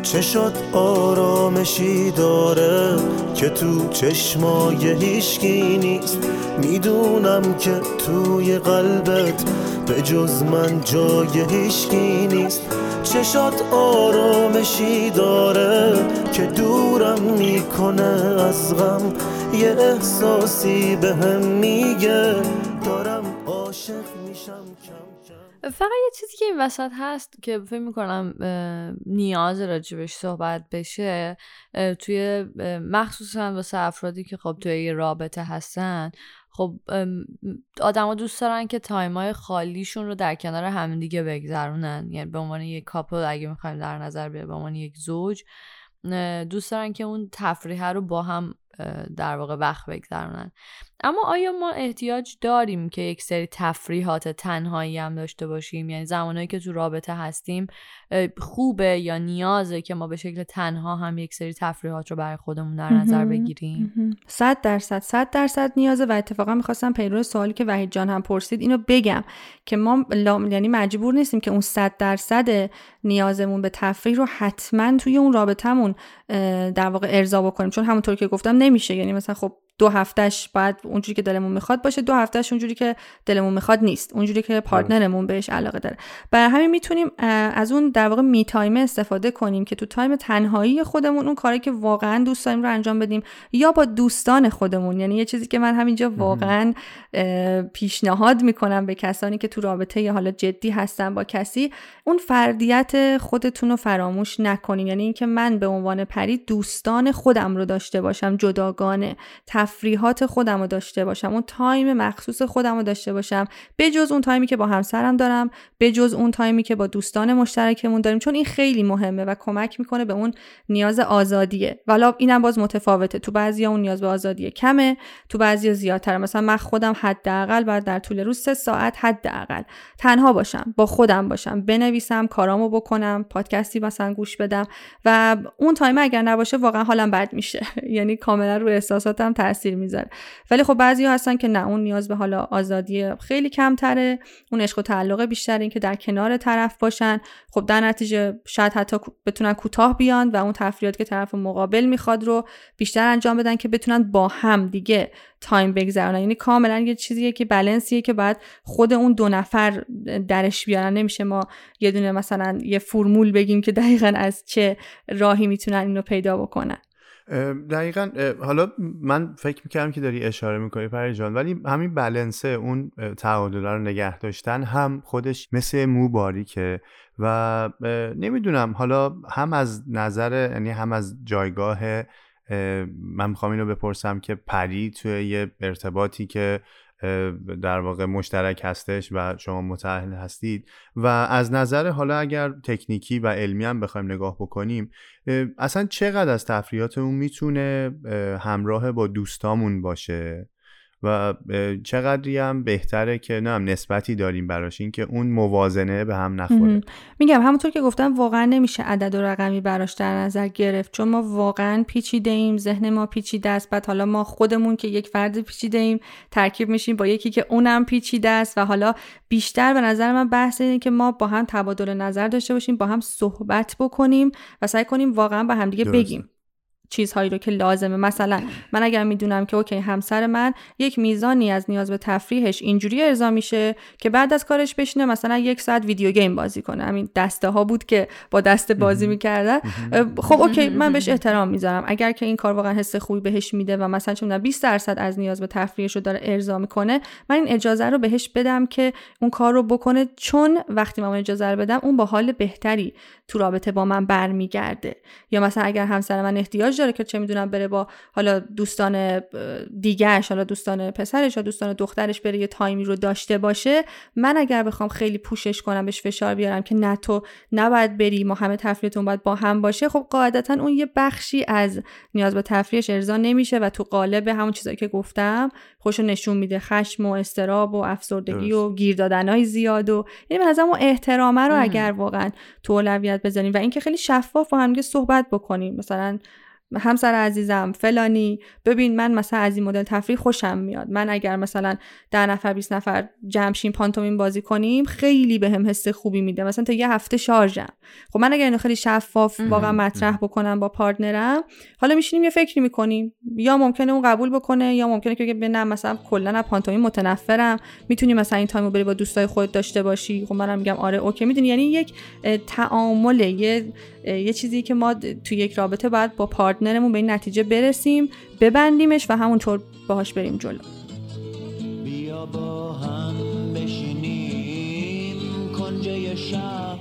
چشات آرامشی داره که تو چشمای هیشگی نیست؟ می‌دونم که توی قلبت به جز من جای هیشگی نیست. چشات آرامشی داره که دورم می‌کنه از غم؟ یه احساسی به هم میگه دارم عاشق فقط یه چیزی که این وسط هست که فکر می‌کنم نیاز راجبش صحبت بشه توی مخصوصا واسه افرادی که خب توی رابطه هستن خب آدما دوست دارن که تایمای خالیشون رو در کنار همدیگه بگذرونن. یعنی به عنوان یک کاپل اگه می‌خوایم در نظر بیاریم به عنوان یک زوج دوست دارن که اون تفریحه رو با هم در واقع وقت بگذرونن. اما آیا ما احتیاج داریم که یک سری تفریحات تنهایی هم داشته باشیم؟ یعنی زمانهایی که تو رابطه هستیم خوبه یا نیازه که ما به شکل تنها هم یک سری تفریحات رو برای خودمون در نظر بگیریم؟ صد درصد صد درصد نیازه و اتفاقا می‌خواستم پیرو سوالی که وحید جان هم پرسید اینو بگم که ما یعنی مجبور نیستیم که اون صد درصد نیازمون به تفریح رو حتما توی اون رابطهمون در واقع ارضا بکنیم. چون همونطور که گفتم نمیشه. یعنی مثلا خب دو هفتهش باید اونجوری که دلمون می‌خواد باشه دو هفتهش اونجوری که دلمون می‌خواد نیست. اونجوری که partner مون بهش علاقه داره. برای همین می‌تونیم از اون در واقع me time استفاده کنیم که تو time تنهایی خودمون اون کاری که واقعا دوست داریم رو انجام بدیم یا با دوستان خودمون. یعنی یه چیزی که من همینجا واقعا پیشنهاد می‌کنم به کسانی که تو رابطه یا حالا جدی هستن با کسی اون فردیت خودتون رو فراموش نکنین یعنی اینکه من به عنوان پری دوستان خودم رو داشته باشم جداگانه تفریحات خودم رو داشته باشم. اون time مخصوص خودم رو داشته باشم. به جز اون time ی که با همسرم دارم به جز اون time ی که با دوستان مشترکمون داریم. چون این خیلی مهمه و کمک می‌کنه به اون نیاز آزادیه. والا اینم باز متفاوته. تو بعضیا اون نیاز به آزادی کمه تو بعضیا زیادتر مثلا من خودم حداقل بعد در طول روز سه ساعت حداقل تنها باشم با خودم باشم بنویسم کارامو بکنم پادکستی مثلا گوش بدم. و اون تایم اگر نباشه واقعا حالم بد میشه. یعنی کاملا رو احساساتم تاثیر می‌ذاره. ولی خب بعضی هستن که نه اون نیاز به حالا آزادی خیلی کمتره اون عشق و تعلق بیشتر این که در کنار طرف باشن. خب در نتیجه شاید حتی بتونن کوتاه بیان و اون تفریحات که طرف مقابل می‌خواد رو بیشتر انجام بدن که بتونن با هم دیگه تایم بگذرونن. یعنی کاملا یه چیزیه که بلنسیه که بعد خود اون دو نفر درش بیارن. نمیشه ما یه دونه مثلا یه فرمول بگیم که دقیقا از چه راهی می‌تونن اینو پیدا بکنن. دقیقا حالا من فکر می‌کردم که داری اشاره می‌کنی پری جان ولی همین بلنسه اون تعادل رو نگه داشتن هم خودش مثل مو باریکه و نمی‌دونم حالا هم از نظر یعنی هم از جایگاه من می‌خوام اینو بپرسم که پری توی یه ارتباطی که در واقع مشترک هستش و شما متأهل هستید. و از نظر حالا اگر تکنیکی و علمی هم بخوایم نگاه بکنیم اصلا چقدر از تفریحات اون می‌تونه همراه با دوستامون باشه؟ و چقدری هم بهتره که نه هم نسبتی داریم براش. این که اون موازنه به هم نخوره. میگم همونطور که گفتم واقعا نمیشه عدد و رقمی براش در نظر گرفت. چون ما واقعا پیچیده ایم ذهن ما پیچیده است. بعد حالا ما خودمون که یک فرد پیچیده ایم ترکیب میشیم با یکی که اونم پیچیده است. و حالا بیشتر به نظر من بحث اینه که ما با هم تبادل نظر داشته باشیم با هم صحبت بکنیم و سعی کنیم واقعا به همدیگه. بگیم. چیزهایی رو که لازمه. مثلا من اگر می‌دونم که okay همسر من یک میزانی از نیاز به تفریحش اینجوری ارضا میشه که بعد از کارش بشینه مثلا یک ساعت video game بازی کنه. همین دسته ها بود که با دست بازی می‌کردن. خب okay من بهش احترام می‌ذارم. اگر که این کار واقعا حس خوبی بهش میده و مثلا می‌دونم 20 درصد از نیاز به تفریحش رو داره ارضا می‌کنه من این اجازه رو بهش بدم که اون کار رو بکنه. چون وقتی من اون اجازه رو بدم اون با حال بهتری تو رابطه با من برمیگرده. یا مثلا اگر همسر من احتیاج داره که چه می‌دونم بره با حالا دوستان اه، دیگهش حالا دوستان پسرش یا دوستان دخترش بره یه تایمی رو داشته باشه من اگر بخوام خیلی پوشش کنم بهش فشار بیارم که نه تو نباید بری ما همه تفریحتون باید با هم باشه خب قاعدتا اون یه بخشی از نیاز به تفریحش ارضا نمیشه و تو قالب همون چیزایی که گفتم خوشو نشون میده. خشم و استراب و افسردگی و گیر دادنهای زیاد و یعنی به نظرم اون احترامه رو اگر واقعا تو اولویت بذاریم و اینکه خیلی شفاف با هم دیگه صحبت بکنیم. مثلا همسر عزیزم فلانی ببین من مثلا از این مدل تفریح خوشم میاد. من اگر مثلا ده نفر 20 نفر جمع شیم پانتومیم بازی کنیم خیلی بهم یه حس خوبی میده. مثلا تا یه هفته شارژم. خب من اگر اینو خیلی شفاف واقعا مطرح بکنم با partner م حالا میشینیم یه فکری می‌کنیم. یا ممکنه اون قبول بکنه یا ممکنه که بگه نه مثلا کلا از پانتومیم متنفرم. می‌تونی مثلا این time و بری با دوستای خودت داشته باشی. خب منم میگم آره okay. می‌دونی؟ یعنی یک تعامل یه یه چیزی که ما تو یک رابطه باید با partner مون به این نتیجه برسیم ببندیمش و همونطور باهاش بریم جلو. بیا با هم بشینیم کنج شب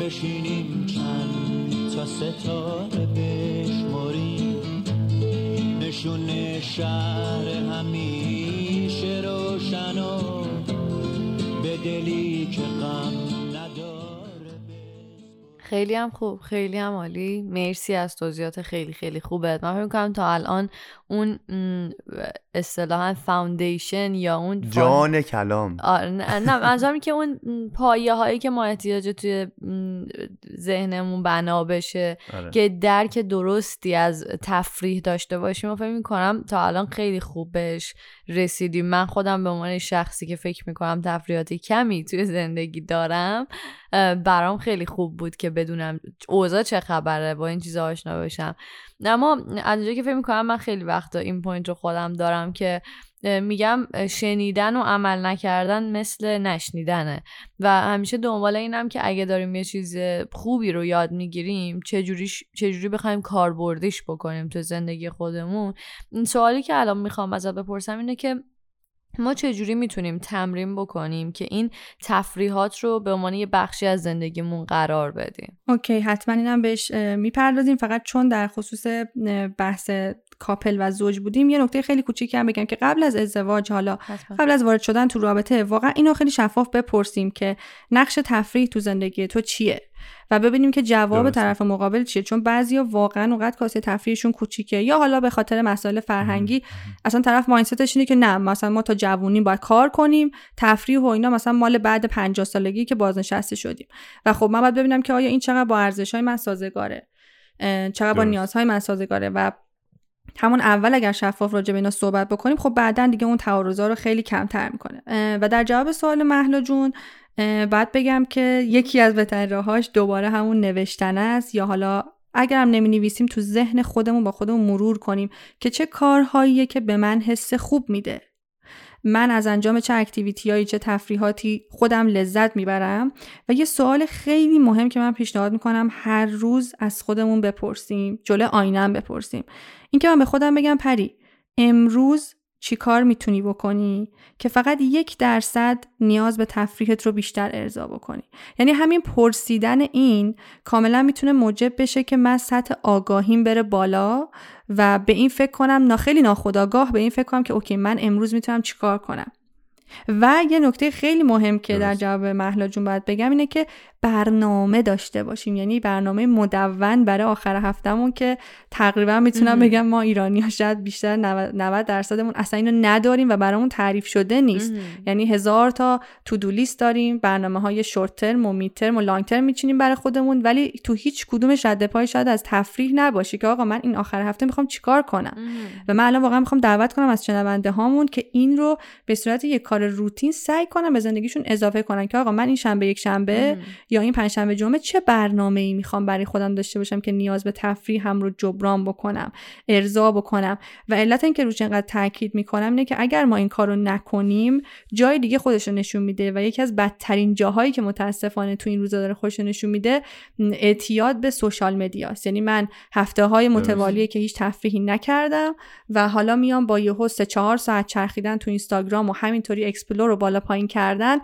بشینیم چند تا ستاره بشماریم نشون شهر همیشه روشن و به دلی که غم خیلی هم خوب خیلی هم عالی. مرسی از توضیحات خیلی خیلی خوبت. من فکر می‌کنم تا الان اون اصطلاحا فاوندیشن یا اون فا- جان کلام. آره نه منظورم که اون پایه هایی که ما احتیاج توی ذهنمون بنا بشه آره. که درک درستی از تفریح داشته باشیم. و فکر می‌کنم تا الان خیلی خوب بهش رسیدیم. من خودم به عنوان شخصی که فکر می‌کنم تفریحاتی کمی توی زندگی دارم برام خیلی خوب بود که بدونم اوضاع چه خبره با این چیزا آشنا بشم. اما از اونجایی که فکر می‌کنم من خیلی وقتا این پوینت رو خودم دارم که میگم شنیدن و عمل نکردن مثل نشنیدنه. و همیشه دنبال اینم که اگه داریم یه چیز خوبی رو یاد می‌گیریم چجوری چجوری بخوایم کاربردیش بکنیم تو زندگی خودمون. این سوالی که الان می‌خوام ازت بپرسم اینه که ما چجوری می‌تونیم تمرین بکنیم که این تفریحات رو به عنوان یه بخشی از زندگیمون قرار بدیم؟ اوکی حتما اینم بهش می‌پردازیم. فقط چون در خصوص بحث کاپل و زوج بودیم یه نکته خیلی کوچیکی هم بگم که قبل از ازدواج حالا حتما. قبل از وارد شدن تو رابطه واقعا اینو خیلی شفاف بپرسیم که نقش تفریح تو زندگی تو چیه؟ و ببینیم که جواب درسته. طرف مقابل چیه. چون بعضیا واقعا اونقدر کاسه تفریحشون کوچیکه. یا حالا به خاطر مسائل فرهنگی اصلا طرف مایندستش اینه که نه مثلا ما تا جوونی باید کار کنیم تفریح و اینا مثلا مال بعد 50 سالگی که بازنشسته شدیم. و خب من باید ببینم که آیا این چقدر با ارزش های من سازگاره چقدر با درست. نیازهای من سازگاره. و همون اول اگر شفاف راجع به اینا صحبت بکنیم خب بعدا دیگه اون تعارضا رو خیلی کمتر می‌کنه. و در جواب سوال مهلا جون باید بگم که یکی از بهترین راهاش دوباره همون نوشتن است یا حالا اگرم نمی نویسیم تو ذهن خودمون با خودمون مرور کنیم که چه کارهاییه که به من حس خوب میده. من از انجام چه اکتیویتی چه تفریحاتی خودم لذت می‌برم و یه سوال خیلی مهم که من پیشنهاد می‌کنم هر روز از خودمون بپرسیم جلو آینم بپرسیم. اینکه من به خودم بگم پری امروز چی کار می‌تونی بکنی که فقط یک درصد نیاز به تفریحت رو بیشتر ارضا بکنی؟ یعنی همین پرسیدن این کاملا می‌تونه موجب بشه که من سطح آگاهیم بره بالا و به این فکر کنم نا خیلی ناخداگاه به این فکر کنم که اوکی من امروز می‌تونم چیکار کنم. و یه نکته خیلی مهم که در جواب محلا جون باید بگم اینه که برنامه داشته باشیم. یعنی برنامه مدون برای آخر هفتهمون که تقریبا می‌تونم بگم ما ایرانی ها شاید بیشتر 90 درصدمون اصلا اینو نداریم و برامون تعریف شده نیست. یعنی هزار تا تو دو لیست داریم برنامه های شورت ترم و میت ترم و لانگ ترم میچینیم برای خودمون ولی تو هیچ کدومش رد پای شاید از تفریح نباشه که آقا من این آخر هفته می‌خوام چیکار کنم؟ و من الان واقعا می‌خوام دعوت کنم از شنونده هامون که این رو به صورت یک کار روتین سعی کنم به زندگیشون اضافه کنن که آقا من این شنبه یک شنبه یا این پنجشنبه جمعه چه برنامه ای می‌خوام برای خودم داشته باشم که نیاز به تفریح هم رو جبران بکنم ارضا بکنم؟ و علت اینکه روش اینقدر تاکید می‌کنم اینه که اگر ما این کارو نکنیم جای دیگه خودش رو نشون میده و یکی از بدترین جاهایی که متاسفانه تو این روزا داره خودش نشون میده اعتیاد به social media ست یعنی من هفته های متوالیه که هیچ تفریحی نکردم و حالا میام با یهو سه چهار ساعت چرخیدن تو اینستاگرام و همینطوری explore رو بالا پایین کردن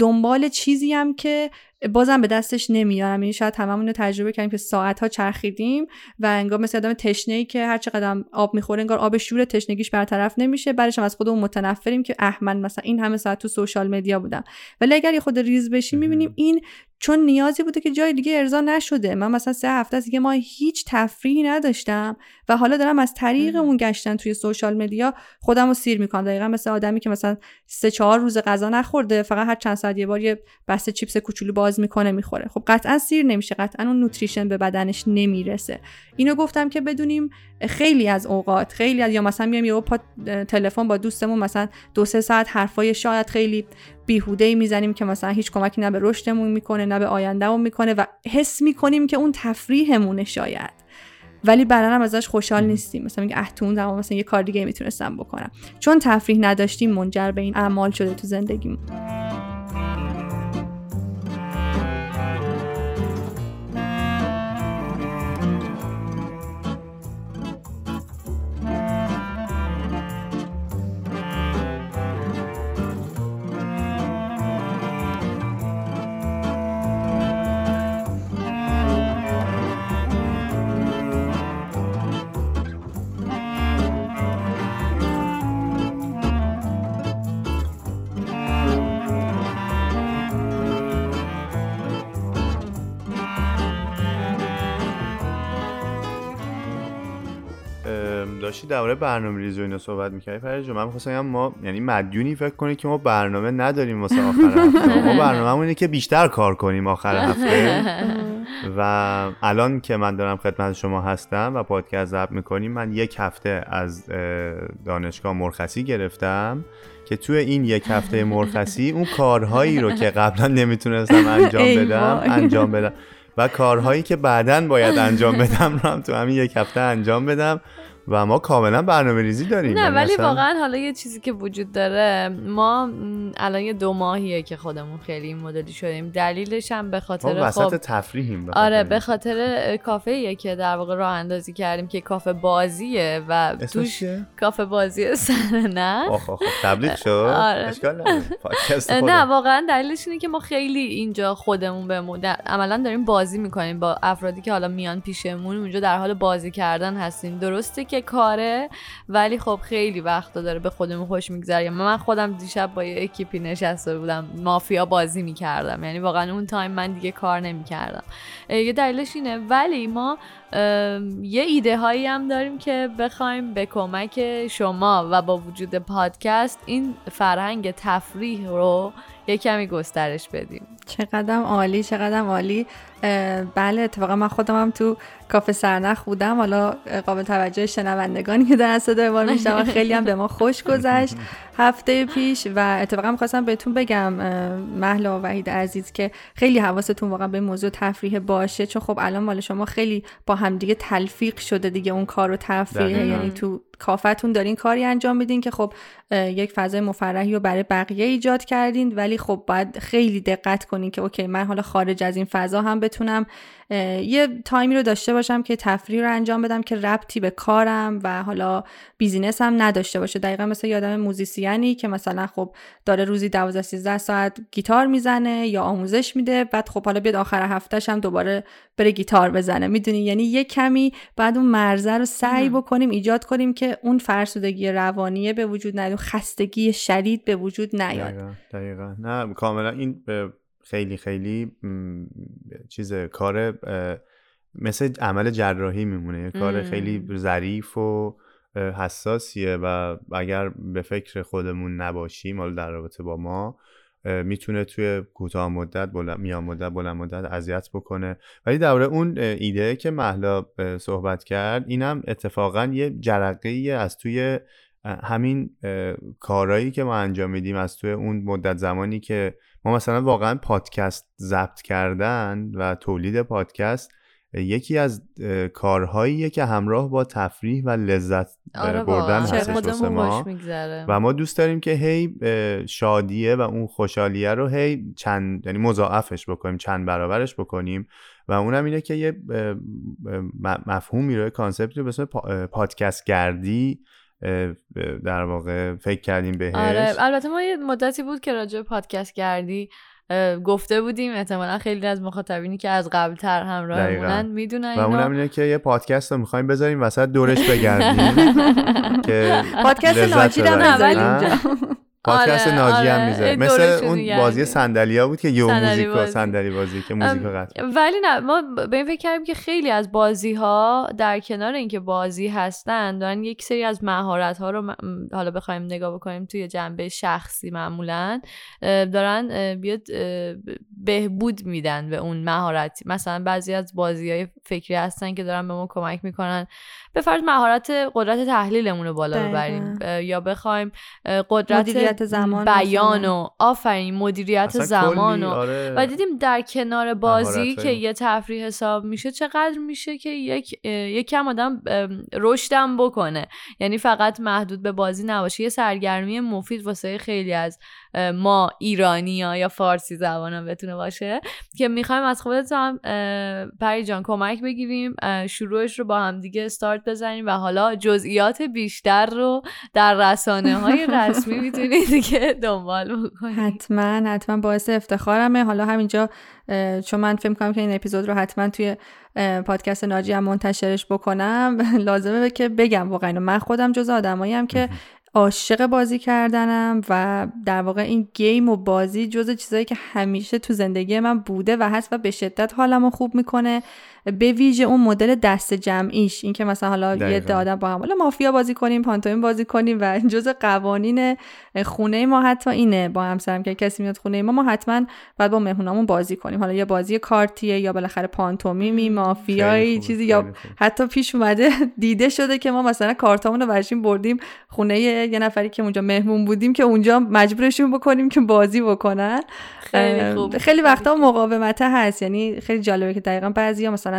دنبال چیزی هم که بازم به دستش نمیارم. یعنی شاید هممون رو تجربه کردیم که ساعت ها چرخیدیم و انگار مثل آدم تشنه ای که هر چقدر آب می‌خوره انگار آب شور تشنگیش برطرف نمیشه. بعدش هم از خودمون متنفریم که اه من مثلا این همه ساعت تو social media بودم. ولی اگر یه خرده ریز بشیم می‌بینیم این چون نیازی بوده که جای دیگه ارضا نشده. من مثلا سه هفته است دیگه ما هیچ تفریحی نداشتم و حالا دارم از طریق اون گشتن توی social media خودم رو سیر می‌کنم. دقیقا مثل آدمی که مثلا سه چهار روز غذا نخورده فقط هر چند ساعت یه بار یه بسته چیپس کوچولو باز می‌کنه می‌خوره. خب قطعا سیر نمیشه قطعا اون nutrition به بدنش نمی‌رسه. اینو گفتم که بدونیم خیلی از اوقات خیلی از یا مثلا میایم یه پا تلفن با دوستمون مثلا دو سه ساعت حرفای شاید خیلی بیهوده می‌زنیم که مثلا هیچ کمکی نه به رشدمون می‌کنه نه به آیندهمون می‌کنه و حس می‌کنیم که اون تفریحمونه شاید. ولی بعدا ازش خوشحال نیستیم. مثلا میگه احتون زمان مثلا یه کار دیگه می‌تونستم بکنم. چون تفریح نداشتیم منجر به این اعمال شده تو زندگیمون. داشتی درباره برنامه ریزی و اینا صحبت می‌کردی. فرج من می‌خواستم ما یعنی مدیونی فکر کنی که ما برنامه نداریم واسه آخر هفته. ما برنامه اینه که بیشتر کار کنیم آخر هفته. و الان که من دارم خدمت شما هستم و پادکست ضبط می‌کنیم من یک هفته از دانشگاه مرخصی گرفتم که توی این یک هفته مرخصی اون کارهایی رو که قبلا نمی‌تونستم انجام بدم انجام بدم. و کارهایی که بعدا باید انجام بدم رو هم تو همین یک هفته انجام بدم. و ما کاملا برنامه ریزی داریم نه یعنی ولی واقعا حالا یه چیزی که وجود داره ما الان یه دو ماهیه که خودمون خیلی این مدلی شدیم دلیلش هم به ما خاطر وسط خب تفریحیم به آره به خاطر کافه که در واقع راه اندازی کردیم که کافه بازیه و توش؟ کافه بازی سر نه. تبلیغ شد آره. اشکال نه. واقعا دلیلش اینه که ما خیلی اینجا خودمون بمون در- عملا داریم بازی می‌کنیم با افرادی که حالا میان پیشمون اونجا در حال بازی کردن هستیم درسته که کاره ولی خب خیلی وقتا داره به خودمون خوش میگذره. من خودم دیشب با یه اکیپی نشسته بودم. مافیا بازی می‌کردم. یعنی واقعا اون time من دیگه کار نمی‌کردم. یه دلیلش اینه. ولی ما یه ایده هایی هم داریم که بخوایم به کمک شما و با وجود پادکست این فرهنگ تفریح رو یه کمی گسترش بدیم. چقدر عالی چقدر عالی. بله اتفاقا من خودم هم تو کافه سرنخ بودم. حالا قابل توجه شنوندگانی که دارن صدای ما رو میشنون خیلی هم به ما خوش گذشت. هفته پیش و اتفاقا می‌خواستم بهتون بگم اه، مهلا و وحید عزیز که خیلی حواستون واقعا به موضوع تفریح باشه. چون خب الان مال شما خیلی با همدیگه تلفیق شده دیگه اون کار و تفریح. یعنی تو کافتون دارین کاری انجام میدین که خب یک فضای مفرحی رو برای بقیه ایجاد کردین. ولی خب باید خیلی دقت کنین که اوکی من حالا خارج از این فضا هم بتونم یه time ی رو داشته باشم که تفریح رو انجام بدم که ربطی به کارم و حالا business هم نداشته باشه. دقیقا مثل یه آدم musician ی که مثلا خب داره روزی 12 13 ساعت گیتار می‌زنه یا آموزش میده بعد خب حالا بیاد آخر هفتهش هم دوباره بره گیتار بزنه. می‌دونی؟ یعنی یه کمی باید اون مرزه رو سعی بکنیم ایجاد کنیم که اون فرسودگی روانی به وجود نیاد خستگی شدید به وجود نیاد. دقیقا, دقیقا. نه کاملا این به خیلی خیلی چیز کار مثل عمل جراحی میمونه یه کار. خیلی ظریف و حساسیه و اگر به فکر خودمون نباشیم حالا در رابطه با ما می‌تونه توی کوتاه مدت بلند میان مدت بلند مدت اذیت بکنه ولی درباره اون ایده که محلا صحبت کرد اینم اتفاقا یه جرقه از توی همین اه، کارهایی که ما انجام میدیم از توی اون مدت زمانی که ما مثلا واقعا پادکست ضبط کردن و تولید پادکست یکی از کارهاییه که همراه با تفریح و لذت آره بردن هستش ما. و ما دوست داریم که هی شادیه و اون خوشحالیه رو هی چند یعنی مضاعفش بکنیم چند برابرش بکنیم. و اونم اینه که یه مفهومی رو کانسپتی رو به اسم پادکست گردی در واقع فکر کردیم بهش آره البته ما یه مدتی بود که راجع به پادکست کردی گفته بودیم احتمالا خیلی از مخاطبینی که از قبل تر همراهمونن. می‌دونن و اونم اینه که یه پادکست رو می‌خوایم بذاریم وسط دورش بگردیم که پادکست. بذاریم نه؟ اینجا. پادکست آره، ناجی هم آره. می‌ذاره دورشون مثل اون می‌گردیم. بازی صندلیا بود که یو موزیکا بازی. صندلی بازی که موزیکا قطع ولی نه ما به این فکر کردیم که خیلی از بازی ها در کنار اینکه بازی هستن دارن یک سری از مهارت ها رو حالا بخوایم نگاه بکنیم توی جنبه شخصی معمولا دارن بیاد بهبود میدن به اون مهارت مثلا بعضی از بازی های فکری هستن که دارن به ما کمک می‌کنن به فرض مهارت قدرت تحلیلمون رو بالا. ببریم یا بخوایم قدرت مدیریت زمان بیان. و آفرین مدیریت زمان و آره. و دیدیم در کنار بازی که یه تفریح حساب میشه چقدر میشه که یک یک کم آدم رشدم بکنه یعنی فقط محدود به بازی نباشه یه سرگرمی مفید واسه خیلی از ما ایرانی ها یا فارسی زبان هم بتونه باشه که می‌خوایم از خودت هم پری جان کمک بگیریم شروعش رو با هم دیگه استارت بزنیم و حالا جزئیات بیشتر رو در رسانه های رسمی می‌تونید که دنبال بکنید. حتما حتما باعث افتخارمه. حالا همینجا چون من فکر کنم که این اپیزود رو حتما توی پادکست ناجی هم منتشرش بکنم. لازمه که بگم واقعا. من خودم جز آدمایی هم که عاشق بازی کردنم و در واقع این گیم و بازی جز چیزایی که همیشه تو زندگی من بوده و هست و به شدت حالمو خوب می‌کنه. به ویژه اون مدل دست جمعیش این که مثلا حالا یه. عده آدم با هم حالا مافیا بازی کنیم پانتومین بازی کنیم و جز قوانین خونه ما حتی اینه با همسرم که کسی میاد خونه ما ما حتما باید با مهمونامون بازی کنیم حالا یا بازی کارتیه یا بالاخره پانتومیمی مافیایی چیزی یا. حتی پیش اومده دیده شده که ما مثلا کارتامون رو برشیم بردیم خونه یه نفری که اونجا مهمون بودیم که اونجا مجبورشون بکنیم که بازی بکنن خیلی خوب. خیلی وقتا مقاومت هست یعنی خیلی جالبه که دقیقا بعضیا مثلا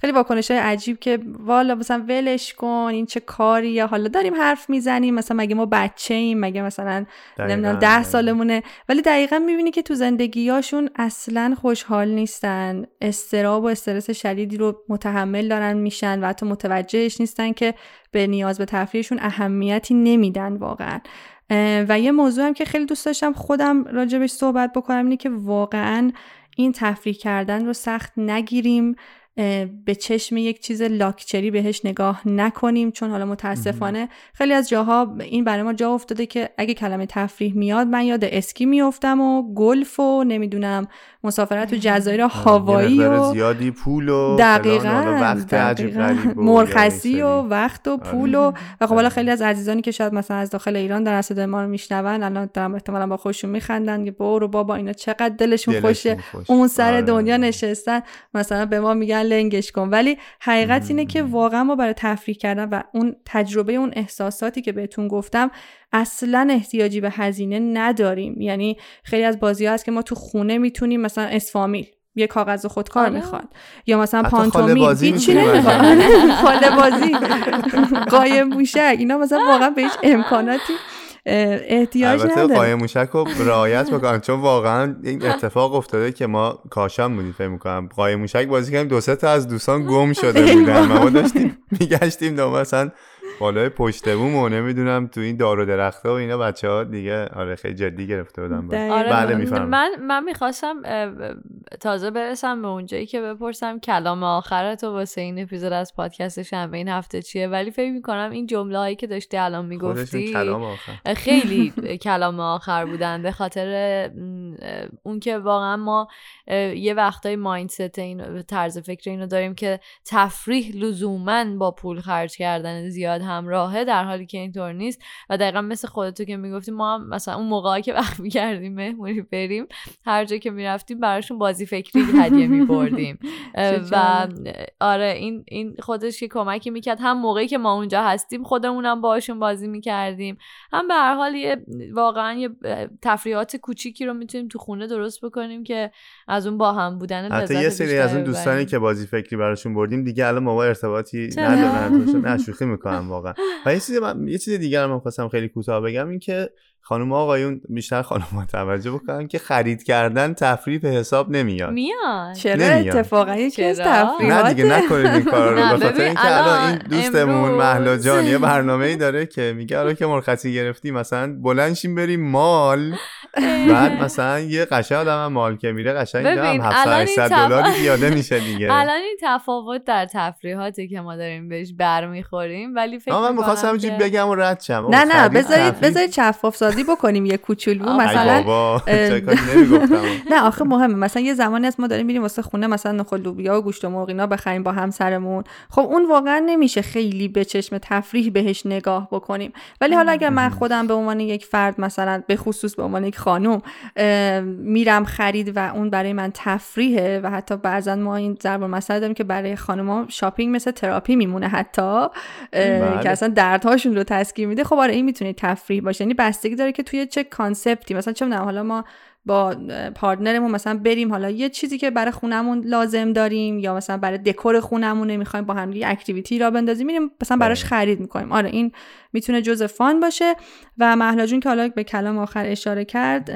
خیلی واکنش های عجیب که والا مثلا ولش کن این چه کاری یا حالا داریم حرف می‌زنیم مثلا مگه ما بچه ایم مگه مثلا نمی‌دونم ده. سالمونه. ولی دقیقا می‌بینی که تو زندگیاشون اصلا خوشحال نیستن استراب و استرس شدیدی رو متحمل دارن میشن و حتی متوجهش نیستن که به نیاز به تفریحشون اهمیتی نمیدن واقعا. و یه موضوع هم که خیلی دوست داشتم خودم راجبش صحبت بکنم اینه که واقعا این تفریح کردن رو سخت نگیریم. به چشم یک چیز لاکچری بهش نگاه نکنیم چون حالا متاسفانه خیلی از جاها این برای ما جا افتاده که اگه کلمه تفریح میاد من یاد اسکی میافتم و گلف و نمی‌دونم مسافرت تو جزایر هاوایی و زیادی پول و دقیقا و وقت دقیقاً. و مرخصی یه و. وقت و آره. پول و و خب حالا بله. خیلی از عزیزانی که شاید مثلا از داخل ایران در صدای ما رو میشنون الان دارم احتمالا با خوششون میخندن که برو بابا اینا چقدر دلشون دلشون خوشه خوش. اون سر آره. دنیا نشستن مثلا به ما میگن لنگش کن. ولی حقیقت اینه که واقعا ما برای تفریح کردن و اون تجربه اون احساساتی که بهتون گفتم اصلا احتیاجی به هزینه نداریم. یعنی خیلی از بازی هست که ما تو خونه می‌تونیم مثلا اسفامیل یه کاغذ خودکار آره. می‌خواد. یا مثلا پانتومیم بازی هیچی نمی‌خواد. بازی. قایم موشک. اینا مثلا واقعا به هیچ امکاناتی احتیاج البته قایم موشک رو رعایت بکنم چون واقعا این اتفاق افتاده که ما کاشان بودیم فکر می‌کنم. قایم موشک بازی کردیم دو سه تا از دوستان گم شده بودن. ما داشتیم میگشتیم دو مثلا بالای پشت بوم و نمی‌دونم تو این دار و درخته و اینا بچه ها دیگه آره خیلی جدی گرفته. دقیقاً. آره بله می‌فهمم من من می‌خواستم تازه برسم به اونجایی که بپرسم کلام آخر تو واسه این اپیزود از پادکست شنبه این هفته چیه ولی فکر می‌کنم این جمله هایی که داشتی الان می‌گفتی کلام آخر خیلی کلام آخر بودن به خاطر اون که واقعا ما یه وقتای مایندست این طرز فکر اینو داریم که تفریح لزوما با پول خرج کردن زیاد همراهه در حالی که اینطور نیست و دقیقا مثل خودتو که می‌گفتی ما هم مثلا اون موقعی که وقت می‌کردیم مهمونی بریم هر جا که می‌رفتیم براشون بازی فکری هدیه میبردیم و. آره این این خودش که کمکی می‌کرد هم موقعی که ما اونجا هستیم خودمونم باشون بازی می‌کردیم هم به هر حال یه واقعا یه تفریحات کوچیکی رو می‌تونیم تو خونه درست بکنیم که از اون با هم بودن حتی یه سری از اون دوستانی. که بازی فکری براشون بردیم دیگه الان ما با ارتباطی؟ ندارن نه شوخی می‌کنم واقعا. و یه چیز من- یه چیز دیگر من خواستم خیلی کوتاه بگم این که خانم آقایون بیشتر خانم توجه بکنن که خرید کردن تفریح به حساب نمیاد. میان چرا نمیاد. اتفاقا؟ یکی از؟ تفریحات نه دیگه نکنید این کار رو. نه، به خاطر ببین، اینکه الان این دوستمون مهلا جان یه برنامه ای داره که میگه الان که مرخصی گرفتی مثلا بلند شیم بریم مال. بعد مثلا یه قشنگ آدم هم مال که میره قشنگ هم 700 الان این 800 تفا- دلاری پیاده میشه دیگه. الان این تفاوت در تفریحاتی که ما داریم بهش برمیخوریم ولی فکر من می‌کنم می‌خواستم که- همینجوری بگم و رد شم. نه نه بذارید بذارید شفاف سازی بکنیم یه کوچولو مثلا نه آخه مهمه. مثلا یه زمانی از ما داریم میریم واسه خونه مثلا نخود لوبیا و گوشت و مرغ اینا بخریم با همسرمون. خب اون واقعا نمیشه خیلی به چشم تفریح بهش نگاه بکنیم. ولی حالا اگر من خودم به عنوان یک فرد مثلا به خصوص به عنوان یک خانم. میرم خرید و اون برای من تفریحه و حتی بعضا ما این ضرب المثل داریم که برای خانم‌ها shopping مثل تراپی میمونه حتی. بله. که اصلا دردهاشون رو تسکین میده. خب آره این می‌تونه تفریح باشه. یعنی بستگی داره که توی چه concept ی. مثلا چه حالا ما با partner مون مثلا بریم حالا یه چیزی که برای خونمون لازم داریم یا مثلا برای دکور خونمونه می‌خوایم با هم یه activity راه بندازیم میریم مثلا براش خرید می‌کنیم. آره این می‌تونه جزء fun باشه. و مهلا جون که حالا به کلام آخر اشاره کرد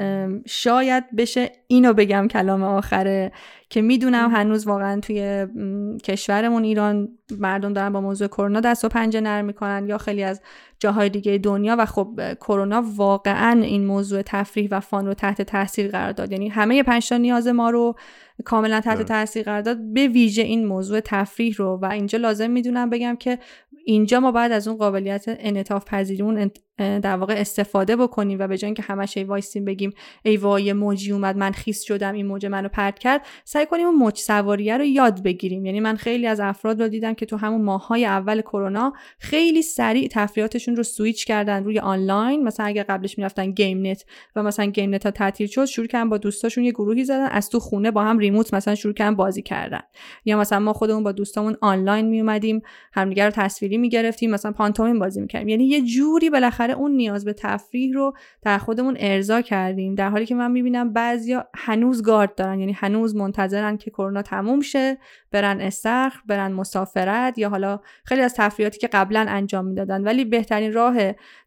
شاید بشه اینو بگم کلام آخره که می‌دونم هنوز واقعا توی کشورمون ایران مردم دارن با موضوع کرونا دست و پنجه نرم می‌کنن یا خیلی از جاهای دیگه دنیا و خب کرونا واقعا این موضوع تفریح و فان رو تحت تاثیر قرار داد. یعنی همه پنج نیاز ما رو کاملا تحت. تاثیر قرار داد به ویژه این موضوع تفریح رو و اینجا لازم می‌دونم بگم که اینجا ما باید از اون قابلیت انعطاف پذیریمون در واقع استفاده بکنیم و به جای اینکه همش وایسیم بگیم ای وای موجی اومد من خیس شدم این موج منو پرت کرد سعی کنیم اون موج سواریه رو یاد بگیریم یعنی من خیلی از افراد رو دیدم که تو همون ماهای اول کرونا خیلی سریع تفریحاتشون رو سویچ کردن روی آنلاین مثلا اگر قبلش می‌رفتن گیم نت و مثلا گیم نت ها تعطیل شد شروع کردن با دوستاشون یه گروهی زدن از تو خونه با هم remote مثلا شروع کردن بازی کردن. یا مثلا ما خودمون با دوستامون آنلاین می اومدیم همدیگه رو تصویری می‌گرفتیم مثلا پانتومین بازی می‌کردیم. یعنی یه جوری بالاخره اون نیاز به تفریح رو در خودمون ارضا کردیم در حالی که من می‌بینم بعضیا هنوز گارد دارن یعنی هنوز منتظرن که کرونا تموم شه برن استخر برن مسافرت یا حالا خیلی از تفریحاتی که قبلا انجام می‌دادن. ولی بهترین راه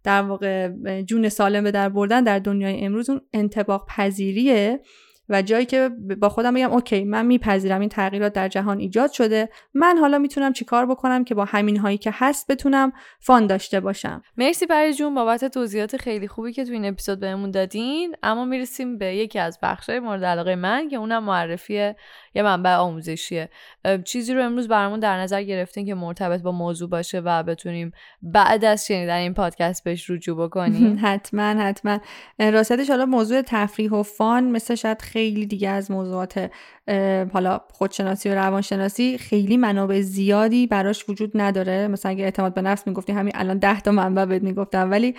در واقع جون سالم به در بردن در دنیای امروز اون انتباق پذیریه و جایی که با خودم بگم اوکی من میپذیرم این تغییرات در جهان ایجاد شده. من حالا می‌تونم چیکار بکنم که با همین هایی که هست بتونم فان داشته باشم. مرسی پری جون بابت توضیحات خیلی خوبی که تو این اپیزود بهمون دادین. اما می‌رسیم به یکی از بخشای مورد علاقه من که اونم معرفی یه منبع آموزشیه. چیزی رو امروز برامون در نظر گرفتین که مرتبط با موضوع باشه و بتونیم بعد از شنیدن این پادکست بهش رجوع بکنیم؟ حتما حتما. راستش حالا موضوع تفریح و فان مثل شاید خیلی دیگه از موضوعات حالا خودشناسی و روانشناسی خیلی منابع زیادی براش وجود نداره. مثلا اگه اعتماد به نفس می‌گفتی همین الان ده تا منبع بهت می‌گفتم. ولی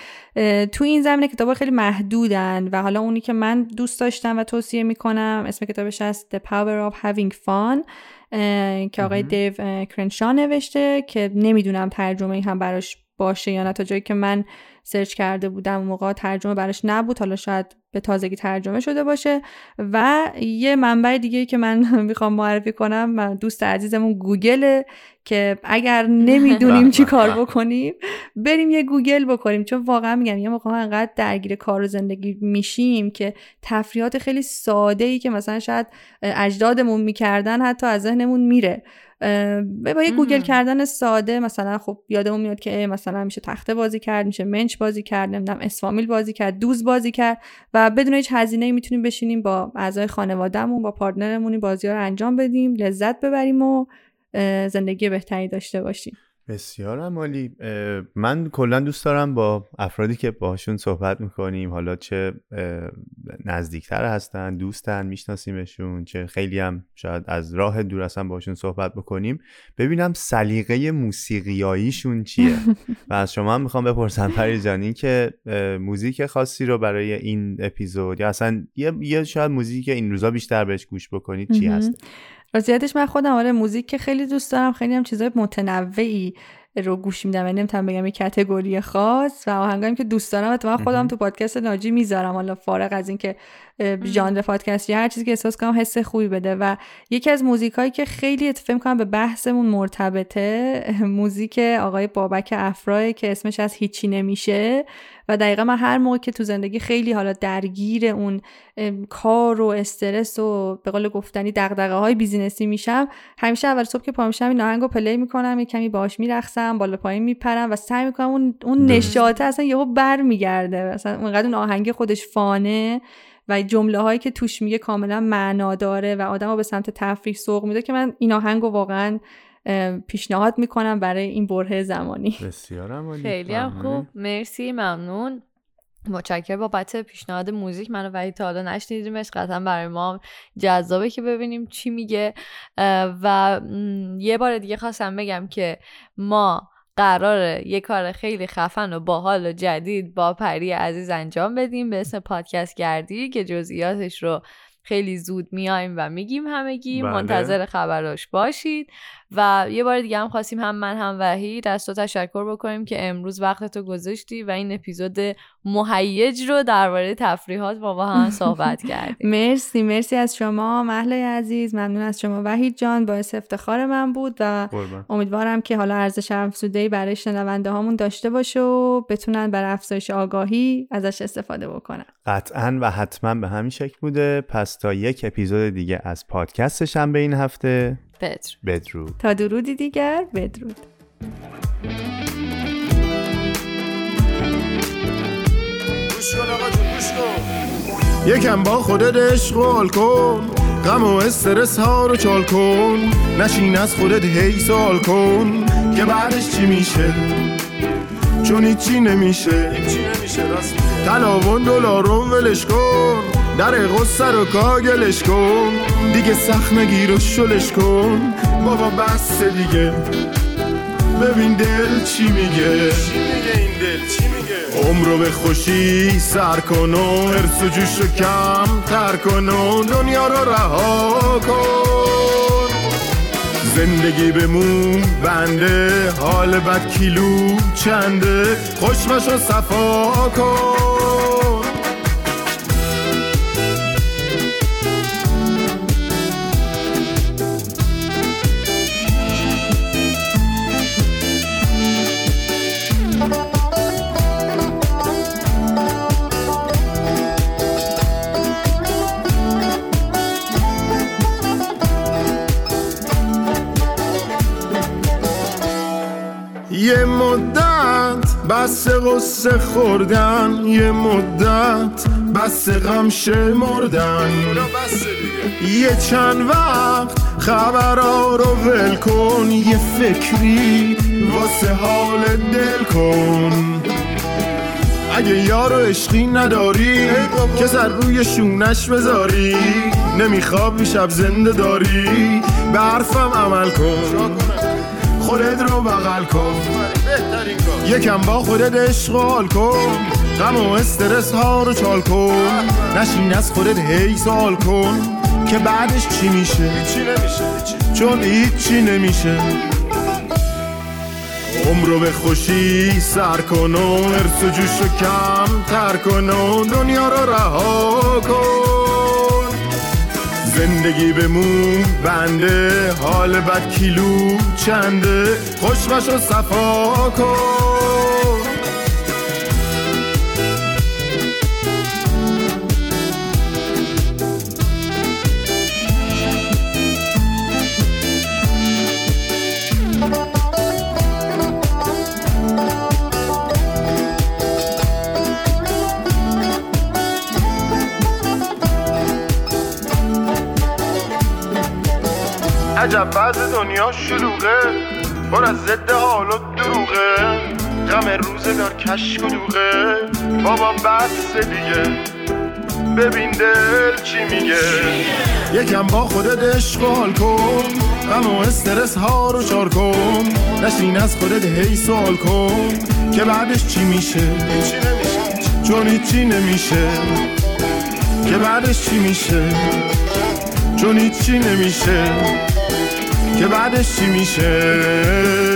تو این زمینه کتابا خیلی محدودن و حالا اونی که من دوست داشتم و توصیه می‌کنم اسم کتابش هست The Power of Having Fun که آقای دیو کرنشا نوشته که نمی‌دونم ترجمه هم براش باشه یا نه. تا جایی که من search کرده بودم اون موقع ترجمه براش نبود. حالا شاید به تازگی ترجمه شده باشه. و یه منبع دیگه که من می‌خوام معرفی کنم من دوست عزیزمون گوگله که اگر نمی‌دونیم چی کار. بکنیم بریم یه گوگل بکنیم. چون واقعا میگم یه موقع انقدر درگیر کار و زندگی میشیم که تفریحات خیلی ساده ای که مثلا شاید اجدادمون می‌کردن حتی از ذهنمون میره. با یه گوگل کردن ساده مثلا خب یادمون میاد که مثلا میشه تخته بازی کرد میشه منچ بازی کرد نمی‌دونم اسم فامیل بازی کرد دوز بازی کرد و بدون هیچ هزینه می‌تونیم بشینیم با اعضای خانوادهمون با partner مون بازی ها رو انجام بدیم لذت ببریم و زندگی بهتری داشته باشیم. بسیار عالی اه، من کلا دوست دارم با افرادی که باهاشون صحبت می‌کنیم. حالا چه نزدیکتر هستن دوستن میشناسیمشون چه خیلی هم شاید از راه دور هستن باشون صحبت بکنیم. ببینم سلیقه موسیقیاییشون چیه؟ و از شما هم می‌خوام بپرسم پری جان این که موزیک خاصی رو برای این اپیزود یا اصلا یه, شاید موزیکی که این روزا بیشتر بهش گوش بکنید چی. هست؟ راستیتش من خودم آره موزیک که خیلی دوست دارم خیلی هم چیزای متنوعی رو گوش میدم. یعنی نمی‌تونم بگم یه کتگوری خاص و آهنگایی که دوست دارم. اتفاقا خودم. تو پادکست ناجی می‌ذارم. حالا فارغ از اینکه ژانر پادکست یا هر چیزی که احساس کنم حس خوبی بده. و یکی از موزیکایی که خیلی اتفاق می‌کنم به بحثمون مرتبطه موزیک آقای بابک افرای که اسمش از هیچی نمیشه. و دقیقا من هر موقع که تو زندگی خیلی حالا درگیر اون کار و استرس و به قول گفتنی دغدغه های business ی میشم همیشه اول صبح که پا میشم این آهنگو play می‌کنم یه کمی باهاش میرقصم بالا پایین میپرم و سعی می‌کنم اون اون. نشاطه اصلا یهو بر میگرده مثلا اونقدر اون آهنگ خودش fun ه و جمله هایی که توش میگه کاملا معنا داره و آدمو به سمت تفریح سوق میده که من این آهنگو واقعا پیشنهاد می‌کنم برای این بره زمانی. بسیار عالی. خیلی هم. خوب. مرسی ممنون. متشکرم بابت پیشنهاد موزیک. منو وحید تا حالا نشنیدیمش. قطعا برای ما جذابه که ببینیم چی میگه. و یه بار دیگه خواستم بگم که ما قراره یه کار خیلی خفن و باحال و جدید با پری عزیز انجام بدیم به اسم پادکست گردی که جزئیاتش رو خیلی زود میایم و میگیم همگی. بله. منتظر خبراش باشید. و یه بار دیگه هم خواستیم هم من هم وحید از تو تشکر بکنیم که امروز وقت تو گذاشتی و این اپیزود مهیج رو درباره تفریحات با ما هم صحبت کردیم مرسی مرسی از شما. محله عزیز ممنون از شما. وحید جان باعث افتخار من بود و قربان. امیدوارم که حالا ارزش افزوده‌ای برای شنونده هامون داشته باشه و بتونن برای افزایش آگاهی ازش استفاده بکنن. قطعا و حتما به همین شکل بوده. پس تا یک اپیزود دیگه از پادکست شنبه این هفته. بدر بدرود. تا درودی دیگر بدرود. گوش کن آقا جون گوش کن یکم با خودت عشق و حال کن غم و استرس ها رو چال کن. نشین از خودت هی سوال کن که بعدش چی میشه؟ چون هیچی نمیشه. هیچی نمیشه راست تلاون دلارون ولش کن. در غصه رو کاگلش کن. دیگه سخت نگیر و شلش کن. بابا بس دیگه. ببین دل چی میگه. میگه این دل چی میگه عمرو به خوشی سر کن و ارس و جوش رو کم تر کن و دنیا رو رها کن. زندگی بمون بنده حال بد کیلو چنده؟ خوشمش رو صفا کن. قصه خوردن یه مدت بس غم شمردن یه چند وقت خبرها رو ول کن یه فکری واسه حال دل کن. اگه یارو عشقی نداری که سر روی شونش بذاری. نمیخوابی شب زنده داری به عمل کن. خودت رو بغل کن. یکم با خودت و حال کن. غم و استرس ها رو چال کن. نشین از خودت هی سوال کن. که بعدش چی میشه؟ هیچی نمیشه چون هیچی نمیشه. عمر رو به خوشی سر کن و ارس و جوش رو کم تر کن و دنیا رو رها کن. زندگی بمون بنده حال بد کیلو چنده؟ خوشمش رو صفا کن. عجب بعض دنیا شلوغه. پر از ضد حال و دروغه. غم روزگار کشک و دوغه بابا بس دیگه. ببین دل چی میگه. یکم با خودت عشق و حال کن. غم و استرس ها رو چار کن. نشین از خودت هی سوال کن. که بعدش چی میشه؟ چون هیچی نمیشه. که بعدش چی میشه؟ چون هیچی نمیشه. که بعدش چی میشه؟